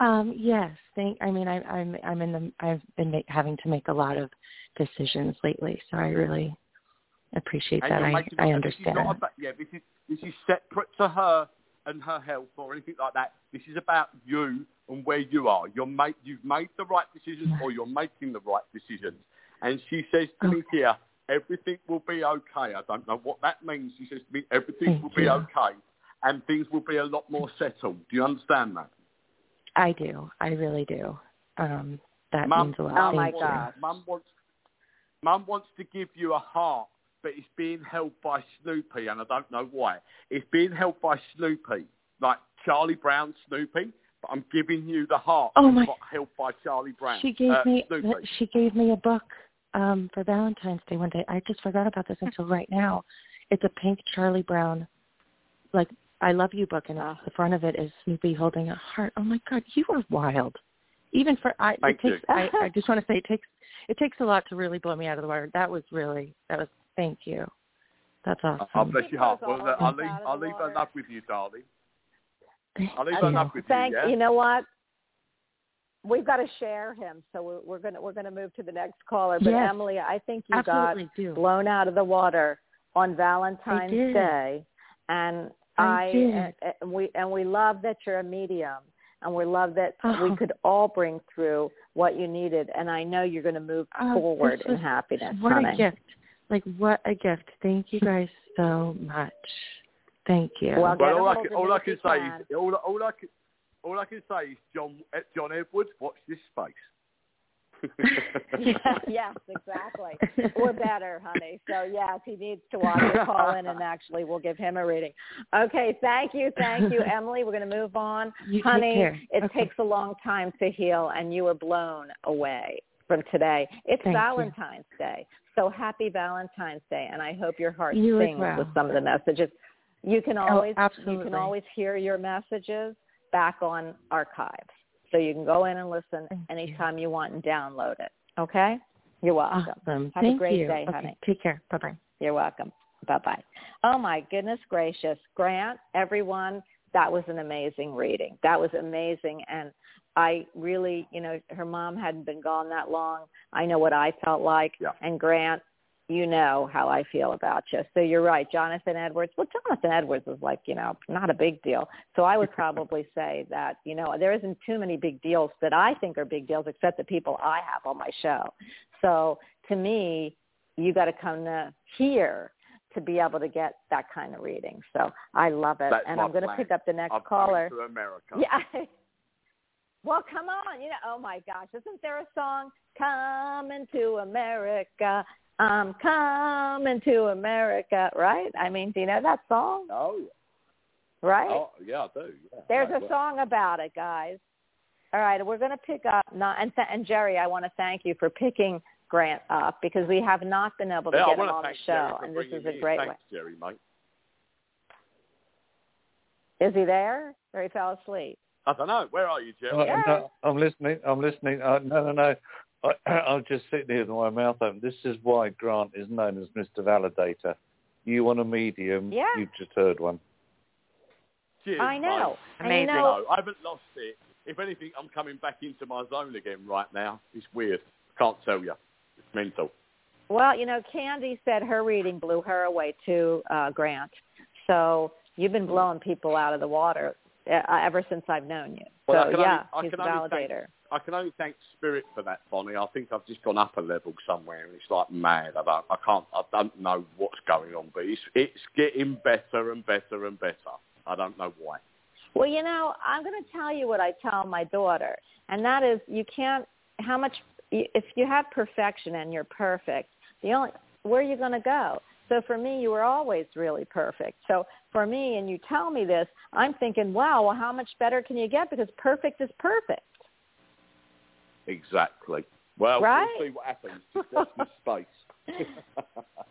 Um, yes, thank. I mean, I, I'm I'm in the. I've been make, having to make a lot of decisions lately, so I really appreciate And that. I making- I This understand. not about, yeah, this is this is separate to her and her health or anything like that. This is about you and where you are. You're make, you've made the right decisions or you're making the right decisions. And she says to me here, everything will be okay. I don't know what that means. She says to me, everything Thank will be okay and things will be a lot more settled. Do you understand that? I do. I really do. Um, that Mum, means a lot. Oh, my you. God. Mum wants, Mum wants to give you a heart, but it's being held by Snoopy, and I don't know why. It's being held by Snoopy, like Charlie Brown Snoopy, but I'm giving you the heart Oh, my- held by Charlie Brown. She gave uh, me Snoopy. she gave me a book um for Valentine's Day one day. I just forgot about this until right now. It's a pink Charlie Brown like I love you book and the front of it is Snoopy holding a heart. Oh my god, you are wild. Even for I Thank it takes. I, I just want to say it takes it takes a lot to really blow me out of the water. That was really that was thank you. That's awesome. Oh, bless your heart. Well, goes I'll leave, out of I'll leave her water. love with you, darling. Thank I'll leave you. her love with Thank you, yeah? you know what? We've got to share him, so we're, we're gonna we're gonna move to the next caller. But Yes. Emily, I think you Absolutely do. got blown out of the water on Valentine's. Day, and I did. and, and we and we love that you're a medium, and we love that Oh. we could all bring through what you needed. And I know you're going to move Oh, forward this in happiness, What honey. a gift. Like what a gift. Thank you guys so much. Thank you. Well, get Well, all I can, all I can say can. is all, all I can all I can say is John eh, John Edwards, watch this space. yeah, yes, exactly. Or better, honey. So yes, he needs to watch it, call in, and actually we'll give him a reading. Okay, thank you, thank you, Emily. We're going to move on, You honey. It Okay. takes a long time to heal, and you were blown away from today. It's Thank you. Valentine's Day, so happy Valentine's Day, and I hope your heart You sings well. with some of the messages. You can Oh, always you can always hear your messages back on archives. So you can go in and listen Thank anytime you. want and download it. Okay? You're welcome. Awesome. Have a great you. day, okay. honey. Take care. Bye bye. You're welcome. Bye-bye. Oh, my goodness gracious. Grant, everyone, that was an amazing reading. That was amazing. And I really, you know, her mom hadn't been gone that long. I know what I felt like. Yeah. And Grant, you know how I feel about you. So you're right. Jonathan Edwards. Well, Jonathan Edwards is like, you know, not a big deal. So I would probably say that, you know, there isn't too many big deals that I think are big deals except the people I have on my show. So to me, you got to come to here to be able to get that kind of reading. So I love it. That's and I'm going to pick up the next I'm caller. America. Yeah. Well, come on. You know, oh my gosh, isn't there a song coming to America? Um, I'm coming to America, right? I mean, do you know that song? Oh, yeah. Right? oh, yeah, I do. Yeah. There's Right, a song about it, guys. All right, we're going to pick up not, and, th- and Jerry, I want to thank you for picking Grant up because we have not been able to Yeah, get him on the show, and this is a great Thanks, way. Jerry, mate. Is he there, or he fell asleep? I don't know. Where are you, Jerry? Oh, Yeah. no, I'm listening. I'm listening. Uh, no, no, no. I, I'm just sitting here with my mouth open. This is why Grant is known as Mr. Validator. You want a medium? Yeah. You've just heard one. Cheers, I know. mate. And you Amazing. know, No, I haven't lost it. If anything, I'm coming back into my zone again right now. It's weird. Can't tell you. It's mental. Well, you know, Candie said her reading blew her away too, uh, Grant. So you've been blowing people out of the water uh, ever since I've known you. Well, so yeah, only, I he's a can only thank, validator. I can only thank Spirit for that, Bonnie. I think I've just gone up a level somewhere, and it's like mad. I don't, I can't, I don't know what's going on, but it's it's getting better and better and better. I don't know why. Well, you know, I'm going to tell you what I tell my daughter, and that is you can't. How much if you have perfection and you're perfect, the only where are you going to go? So for me, you were always really perfect. So for me, and you tell me this, I'm thinking, wow, well, how much better can you get? Because perfect is perfect. Exactly. Well, Right? we'll see what happens. Just this space.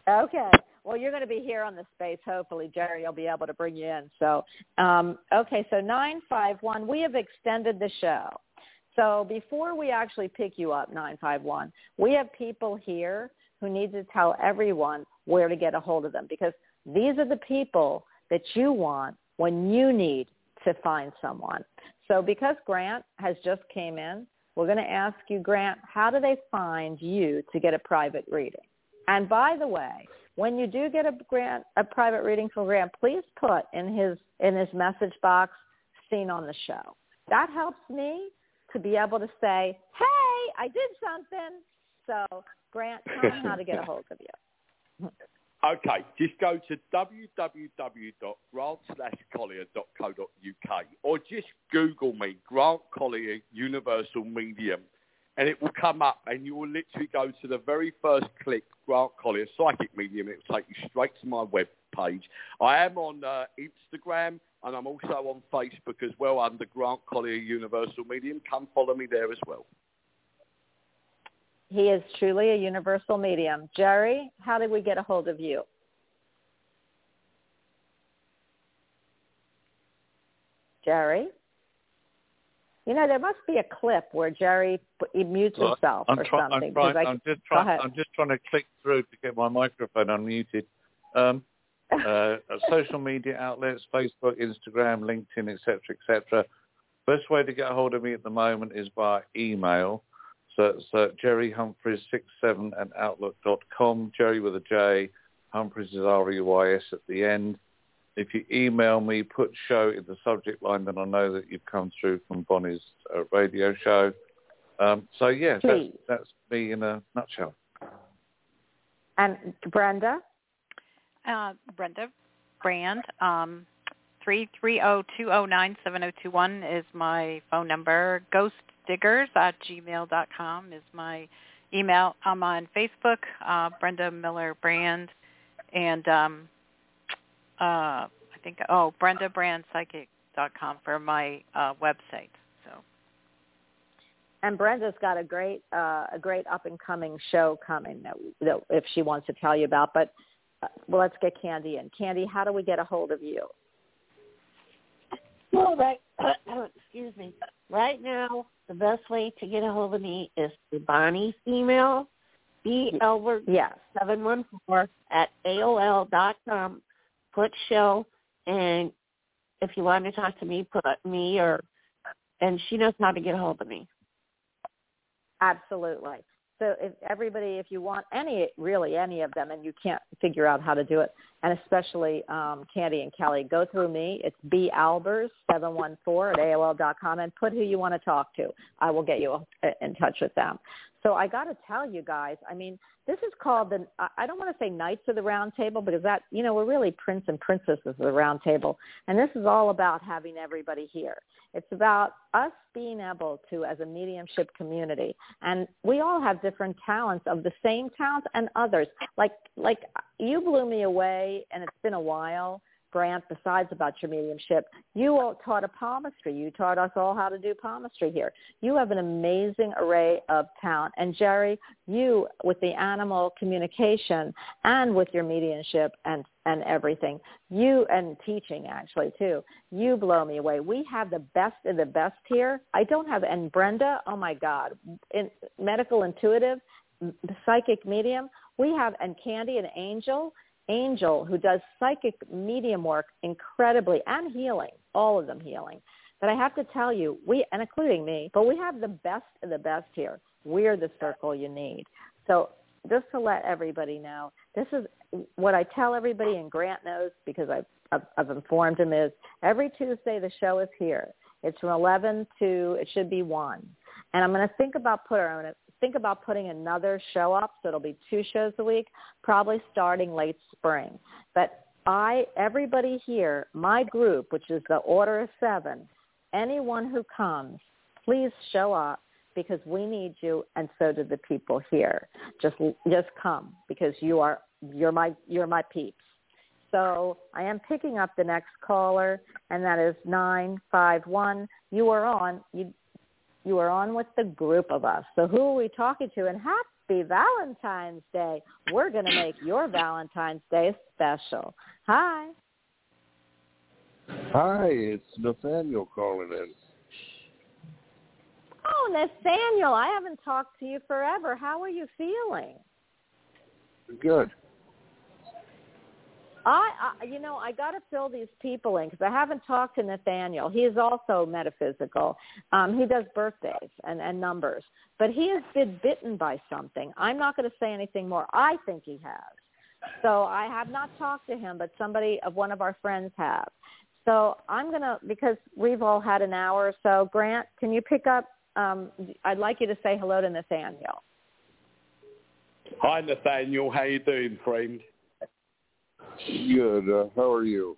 Okay. Well, you're going to be here on the space. Hopefully, Jerry will be able to bring you in. So, um, okay. So 951, we have extended the show. So before we actually pick you up, 951, we have people here who need to tell everyone where to get a hold of them because these are the people that you want when you need to find someone. So because Grant has just came in, we're going to ask you, Grant, how do they find you to get a private reading? And by the way, when you do get a grant, a private reading from Grant, please put in his in his message box "seen on the show." That helps me to be able to say, "Hey, I did something." So, Grant, tell how to get a hold of you. Okay, just go to www.grant-collier.co.uk or just Google me, Grant Colyer Universal Medium, and it will come up and you will literally go to the very first click, Grant Colyer Psychic Medium. It will take you straight to my web page. I am on uh, Instagram and I'm also on Facebook as well under Grant Colyer Universal Medium. Come follow me there as well. He is truly a universal medium. Jerry, how did we get a hold of you? Jerry? You know, there must be a clip where Jerry mutes himself I'm, or try- something. I'm trying. I, I'm just trying. I'm just trying to click through to get my microphone unmuted. Um, uh, social media outlets: Facebook, Instagram, LinkedIn, etc., etc. Best way to get a hold of me at the moment is by email. So it's uh, Jerry Humphreys six seven at outlook dot com. Jerry with a J. Humphreys is R E Y S at the end. If you email me, put show in the subject line, then I know that you've come through from Bonnie's uh, radio show. Um, so yeah, that's, that's me in a nutshell. and Brenda? Uh, Brenda Brand, um, three three zero two zero nine seven zero two one is my phone number. Ghost diggers at gmail.com is my email. I'm on Facebook, uh, Brenda Miller Brand, and um, uh, I think oh BrendaBrandPsychic.com for my uh, website. So. And Brenda's got a great uh, a great up and coming show coming that, that if she wants to tell you about. But uh, well, let's get Candie in. Candie, how do we get a hold of you? Well, right, excuse me. Right now, the best way to get a hold of me is through Bonnie's email, b Yes. seven one four at aol dot com. Put show, and if you want to talk to me, put me or, and she knows how to get a hold of me. Absolutely. So if everybody, if you want any, really any of them, and you can't figure out how to do it, and especially um, Candie and Kelly, go through me. It's B Albers seven one four at AOL dot com, and put who you want to talk to. I will get you in touch with them. So I got to tell you guys, I mean, this is called the. I don't want to say Knights of the Round Table because that, you know, we're really prince and princesses of the Round Table, and this is all about having everybody here. It's about us being able to, as a mediumship community, and we all have different talents of the same talents and others. Like, like you blew me away, and it's been a while. Grant, besides about your mediumship, you all taught a palmistry. You taught us all how to do palmistry here. You have an amazing array of talent. And Jerry, you with the animal communication and with your mediumship and and everything, you and teaching actually too, you blow me away. We have the best of the best here. I don't have and Brenda, oh my God, in medical intuitive, psychic medium. We have and Candie and Angel Angel, who does psychic medium work incredibly and healing, all of them healing. But I have to tell you, we and including me, but we have the best of the best here. We're the circle you need. So just to let everybody know, this is what I tell everybody, and Grant knows because I've, I've, I've informed him is every Tuesday the show is here. It's from 11 to it should be one, and I'm going to think about putting. I'm going to think about putting another show up, so it'll be two shows a week, probably starting late spring. But I, everybody here, my group, which is the Order of Seven, anyone who comes, please show up because we need you, and so do the people here. Just, just come because you are, you're my, you're my peeps. So I am picking up the next caller, and that is nine five one. You are on. You you are on with the group of us. So who are we talking to? And happy Valentine's Day. We're going to make your Valentine's Day special. Hi. Hi, it's Nathaniel calling in. Oh, Nathaniel, I haven't talked to you forever. How are you feeling? Good. I, I you know, I got to fill these people in because I haven't talked to Nathaniel. He is also metaphysical. Um, he does birthdays and, and numbers, but he has been bitten by something. I'm not going to say anything more. I think he has. So I have not talked to him, but somebody of one of our friends have. So I'm going to, because we've all had an hour or so, Grant, can you pick up? Um, I'd like you to say hello to Nathaniel. Hi, Nathaniel. How you doing, friend? Good. Uh, how are you?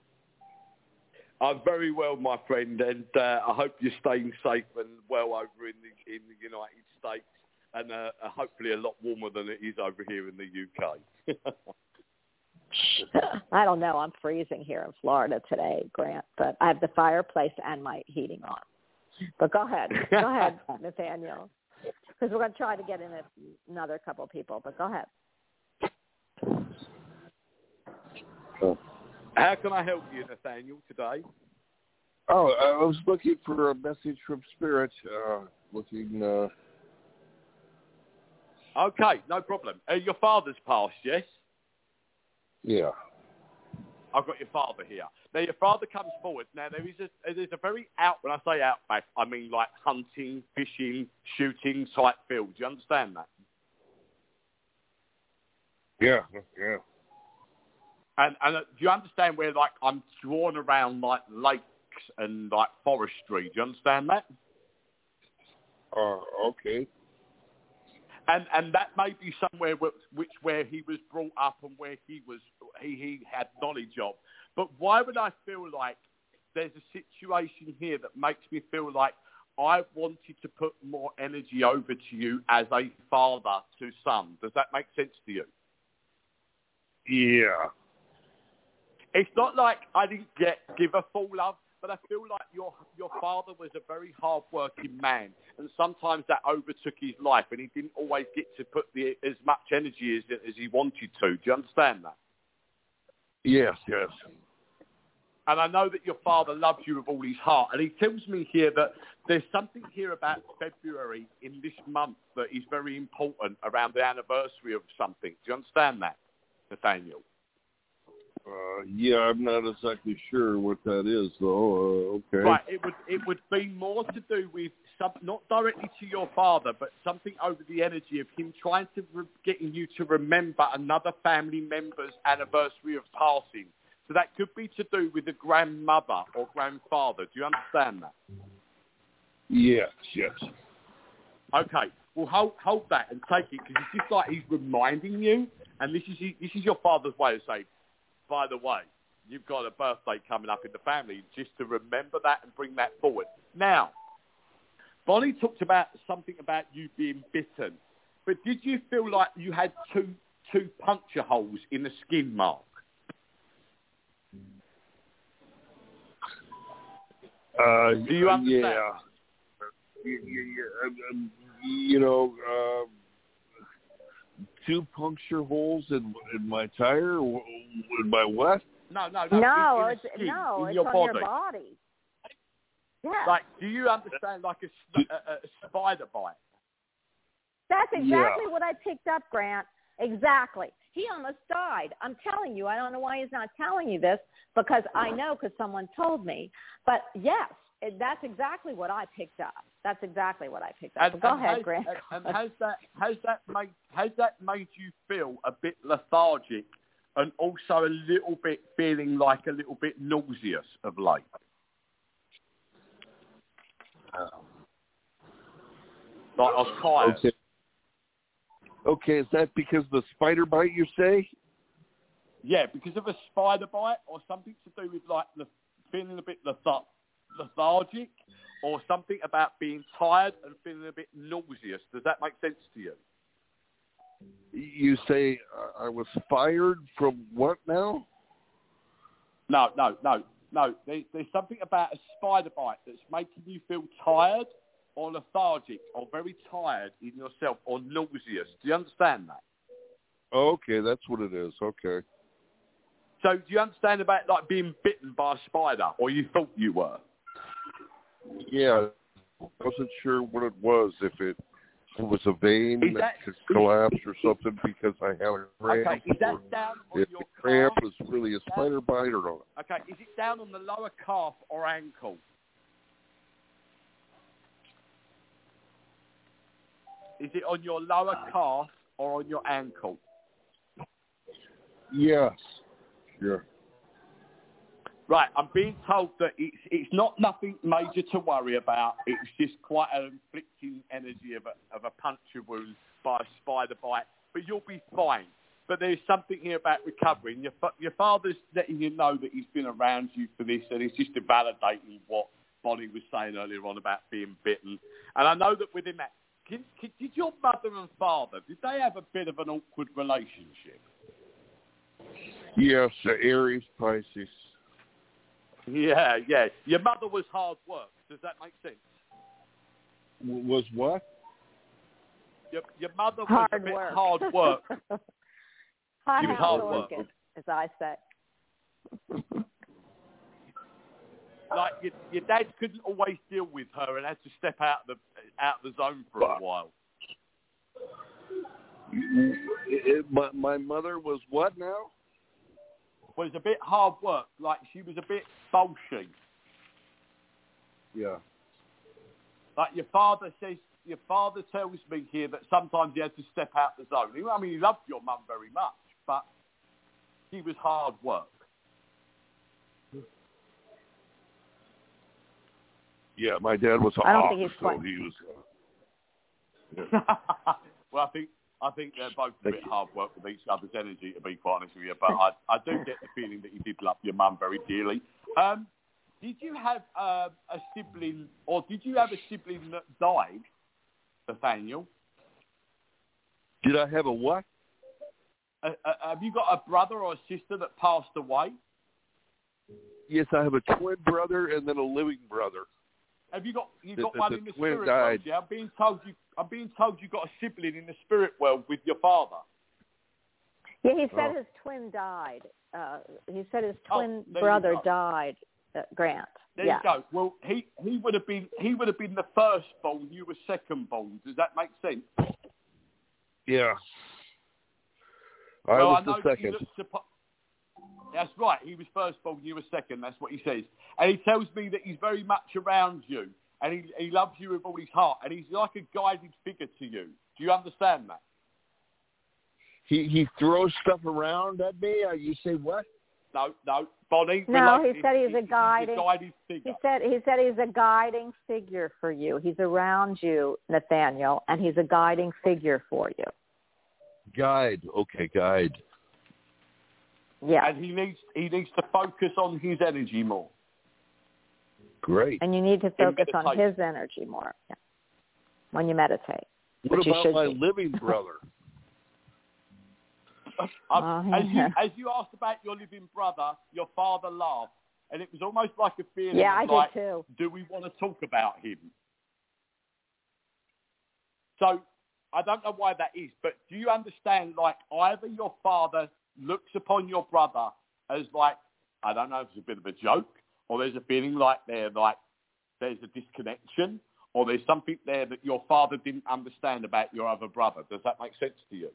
I'm very well, my friend, and uh, I hope you're staying safe and well over in the in the United States, and uh, hopefully a lot warmer than it is over here in the UK. I don't know. I'm freezing here in Florida today, Grant, but I have the fireplace and my heating on. But go ahead, go ahead, Nathaniel, because we're going to try to get in a, another couple of people. But go ahead. How can I help you, Nathaniel, today? Oh, I was looking for a message from Spirit. Uh, looking. Uh... Okay, no problem. Uh, your father's passed, yes? Yeah. I've got your father here. Now, your father comes forward. Now, there is a there's a very out. When I say outback, I mean like hunting, fishing, shooting type field. Do you understand that? Yeah, yeah. And and uh, do you understand where like I'm drawn around like lakes and like forestry? Do you understand that? Uh, okay. And and that may be somewhere which, which where he was brought up and where he was he he had knowledge of. But why would I feel like there's a situation here that makes me feel like I wanted to put more energy over to you as a father to son. Does that make sense to you? Yeah. It's not like I didn't get give a full love, but I feel like your your father was a very hard working man, and sometimes that overtook his life, and he didn't always get to put the as much energy as as he wanted to. Do you understand that? Yes, yes. And I know that your father loves you with all his heart. And he tells me here that there's something here about February in this month that is very important around the anniversary of something. Do you understand that, Nathaniel? Uh, yeah, I'm not exactly sure what that is, though. Uh, okay. Right. It would it would be more to do with some, not directly to your father, but something over the energy of him trying to re- getting you to remember another family member's anniversary of passing. So that could be to do with a grandmother or grandfather. Do you understand that? Yes, yes. Okay. Well, hold hold that and take it because it's just like he's reminding you, and this is this is your father's way of saying, by the way, you've got a birthday coming up in the family, just to remember that and bring that forward. Now, Bonnie talked about something about you being bitten, but did you feel like you had two two puncture holes in the skin mark? Uh, Do you understand? Yeah. You, you, you, um, you know, uh, two puncture holes in in my tire, in my what? No, no, no. No, in, in it's the skin, no, in it's your on body. your body. Yeah. Like, do you understand like a, a, a spider bite? That's Yeah. exactly what I picked up, Grant. Exactly. He almost died. I'm telling you. I don't know why he's not telling you this because I know because someone told me. But yes, it, that's exactly what I picked up. That's exactly what I picked up. And, But go and ahead, has, Grant. And, and has that has that made has that made you feel a bit lethargic and also a little bit feeling like a little bit nauseous of late? Um, like I was tired. Okay. Okay, is that because of the spider bite you say? Yeah, because of a spider bite or something to do with like the feeling a bit lethar- lethargic or something about being tired and feeling a bit nauseous. Does that make sense to you? You say uh, I was fired from what now? No, no, no, no. There's, there's something about a spider bite that's making you feel tired or lethargic or very tired in yourself or nauseous. Do you understand that? Okay, that's what it is. Okay. So do you understand about like being bitten by a spider or you thought you were? Yeah, I wasn't sure what it was. If it, it was a vein Is that, that- could collapse or something because I had a cramp. Okay, is that down on if your the cramp calf? was really a spider bite or not. Okay, is it down on the lower calf or ankle? Is it on your lower calf or on your ankle? Yes. Sure. Right, I'm being told that it's it's not nothing major to worry about. It's just quite an inflicting energy of a of a puncture wound by a spider bite, but you'll be fine. But there's something here about recovering. Your your father's letting you know that he's been around you for this, and he's just validating what Bonnie was saying earlier on about being bitten. And I know that within that, can, did your mother and father did they have a bit of an awkward relationship? Yes, Aries, Pisces. Yeah, yeah. Your mother was hard work. Does that make sense? W- Was what? Your, your mother was hard a bit work. hard work. hard, She was hard work. working, as I say. like your, your dad couldn't always deal with her and had to step out of the out of the zone for a while. It- my, my mother was what now? Was a bit hard work. Like she was a bit bolshy. Yeah. Like your father says. Your father tells me here that sometimes he had to step out the zone. I mean, he loved your mum very much, but he was hard work. Yeah, my dad was a I don't hawk, think he's so quite- he was. Uh, well, I think I think they're both a bit hard work with each other's energy, to be quite honest with you. But I I do get the feeling that you did love your mum very dearly. Um, did you have uh, a sibling, or did you have a sibling that died, Nathaniel? Did I have a what? Uh, uh, have you got a brother or a sister that passed away? Yes, I have a twin brother and then a living brother. Have you got you got the- one the in the spirit died. world? Yeah, I'm being told you. I'm being told you got a sibling in the spirit world with your father. Yeah, he said Oh. his twin died. Uh, he said his Oh, twin there you brother died. Uh, Grant. There yeah. you go. Well, he he would have been he would have been the first born. You were second born. Does that make sense? Yeah. I well, was I know the second. suppo- That's right. He was first born. You were second. That's what he says. And he tells me that he's very much around you, and he he loves you with all his heart, and he's like a guided figure to you. Do you understand that? He he throws stuff around at me. Uh, You say what? No, no, Bonnie. No, relax. he said he's a He's guiding. guided He figure. said he said he's a guiding figure for you. He's around you, Nathaniel, and he's a guiding figure for you. Guide. Okay, guide. Yeah. And he needs he needs to focus on his energy more. Great. And you need to focus on his energy more yeah, when you meditate. What about my be. living brother? Um, Oh, as you as you asked about your living brother, your father laughed, and it was almost like a feeling Yeah, I of did like, too. do we want to talk about him? So I don't know why that is, but do you understand? Like either your father looks upon your brother as like I don't know if it's a bit of a joke, or there's a feeling like they're like there's a disconnection, or there's something there that your father didn't understand about your other brother. Does that make sense to you?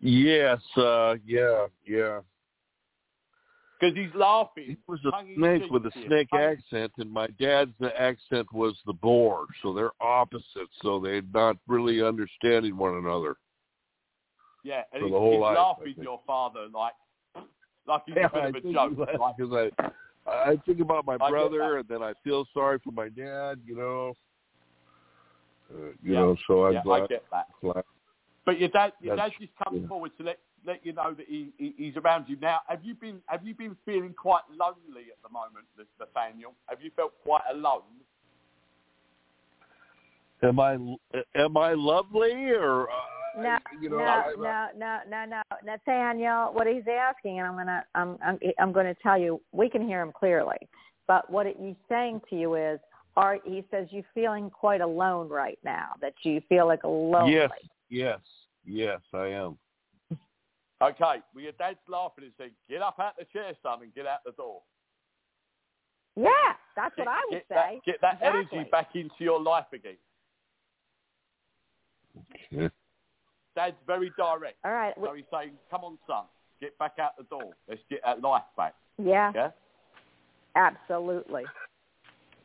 Yes. Uh, yeah. Yeah. Because he's laughing. He was a snake with a snake accent, and my dad's accent was the boar. So they're opposites. So they're not really understanding one another. Yeah, and he's, he's life, laughing your father like like he's Yeah, a bit I of a joke. Like, because I I think about my brother, and then I feel sorry for my dad. You know. Uh, you Yeah. know, so I'm yeah, I glad. get that. glad. But your dad, your That's- dad just comes yeah. forward to let let you know that he, he he's around you now. Have you been have you been feeling quite lonely at the moment, Nathaniel? Have you felt quite alone? Am I am I lovely or uh, No, you know no, I- no, no, no, no, Nathaniel. What he's asking, and I'm gonna, I'm, I'm, I'm going to tell you, we can hear him clearly. But what it, he's saying to you is, are he says you're feeling quite alone right now? That you feel like lonely. Yes, yes, yes, I am. Okay, well your dad's laughing and saying, "Get up out the chair, son, and get out the door." Yeah, that's Get, what I would get that, say. get that Exactly. energy back into your life again. Yeah. Dad's very direct. All right. So he's saying, "Come on, son, get back out the door. Let's get that life back." Yeah, Yeah. absolutely.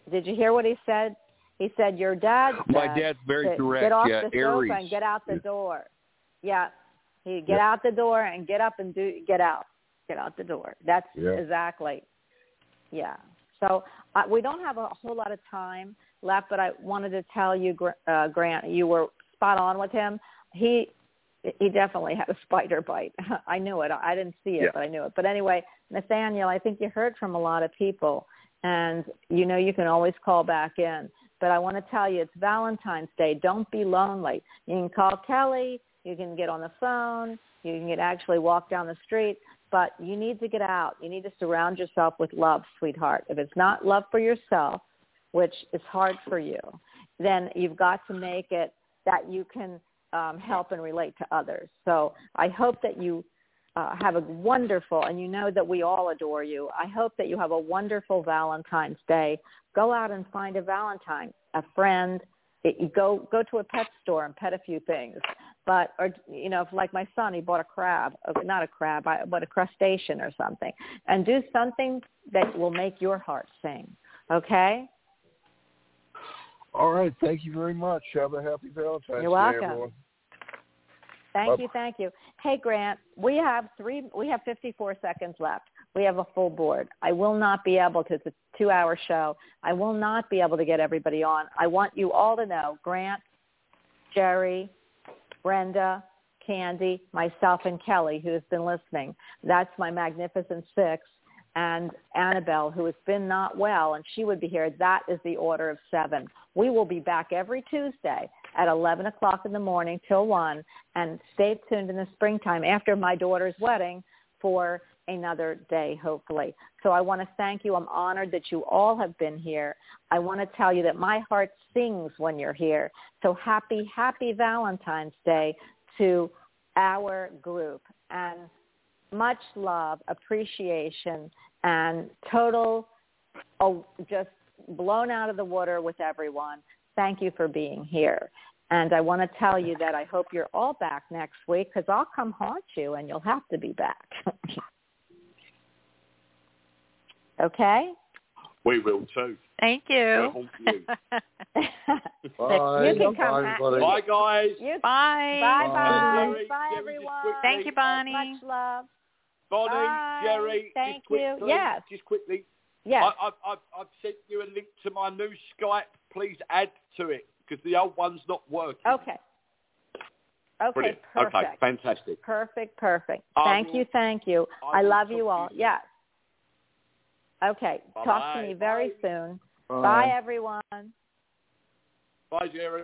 Did you hear what he said? He said your dad. My dad's very to direct. Get off yeah, the Aries. sofa and get out the door. Yeah, he get Yeah. out the door and get up and do get out, get out the door. That's Yeah. exactly. Yeah. So uh, we don't have a whole lot of time left, but I wanted to tell you, uh, Grant, you were spot on with him. He he definitely had a spider bite. I knew it. I didn't see it, Yeah. but I knew it. But anyway, Nathaniel, I think you heard from a lot of people, and you know you can always call back in. But I want to tell you, it's Valentine's Day. Don't be lonely. You can call Kelly. You can get on the phone. You can get actually walk down the street. But you need to get out. You need to surround yourself with love, sweetheart. If it's not love for yourself, which is hard for you, then you've got to make it that you can um, help and relate to others. So I hope that you uh, have a wonderful, and you know that we all adore you. I hope that you have a wonderful Valentine's Day. Go out and find a Valentine, a friend. It, go go to a pet store and pet a few things. But or you know, if like my son, he bought a crab, uh, not a crab, but a crustacean or something, and do something that will make your heart sing. Okay? All right. Thank you very much. Have a happy Valentine's You're Day, welcome. everyone. Thank Bye-bye. you, thank you. Hey, Grant, we have three. We have 54 seconds left. We have a full board. I will not be able to. It's a two-hour show. I will not be able to get everybody on. I want you all to know, Grant, Jerry, Brenda, Candie, myself, and Kelly, who has been listening. That's my magnificent six. And Annabelle, who has been not well, and she would be here. That is the order of seven. We will be back every Tuesday at 11 o'clock in the morning till 1, and stay tuned in the springtime after my daughter's wedding for another day, hopefully. So I want to thank you. I'm honored that you all have been here. I want to tell you that my heart sings when you're here. So happy, happy Valentine's Day to our group. And much love, appreciation, and total oh, just blown out of the water with everyone. Thank you for being here. And I want to tell you that I hope you're all back next week because I'll come haunt you and you'll have to be back. okay? We will too. Thank you. We'll you. Bye. You can come Bye, back. everybody. Bye, guys. You, Bye. bye, Bye. bye. Bye, everyone. Thank you, Bonnie. Much love. Bonnie, Bye. Jerry, Thank just quickly, you. Yes. just quickly. Yes. I, I've, I've, I've sent you a link to my new Skype. Please add to it because the old one's not working. Okay. Okay, Brilliant. perfect. Okay, fantastic. Perfect, perfect. I Thank will- you, thank you. I I love you all. you. Yes. Okay. Talk to me very Bye. soon. Bye. Bye, everyone. Bye, Jerry.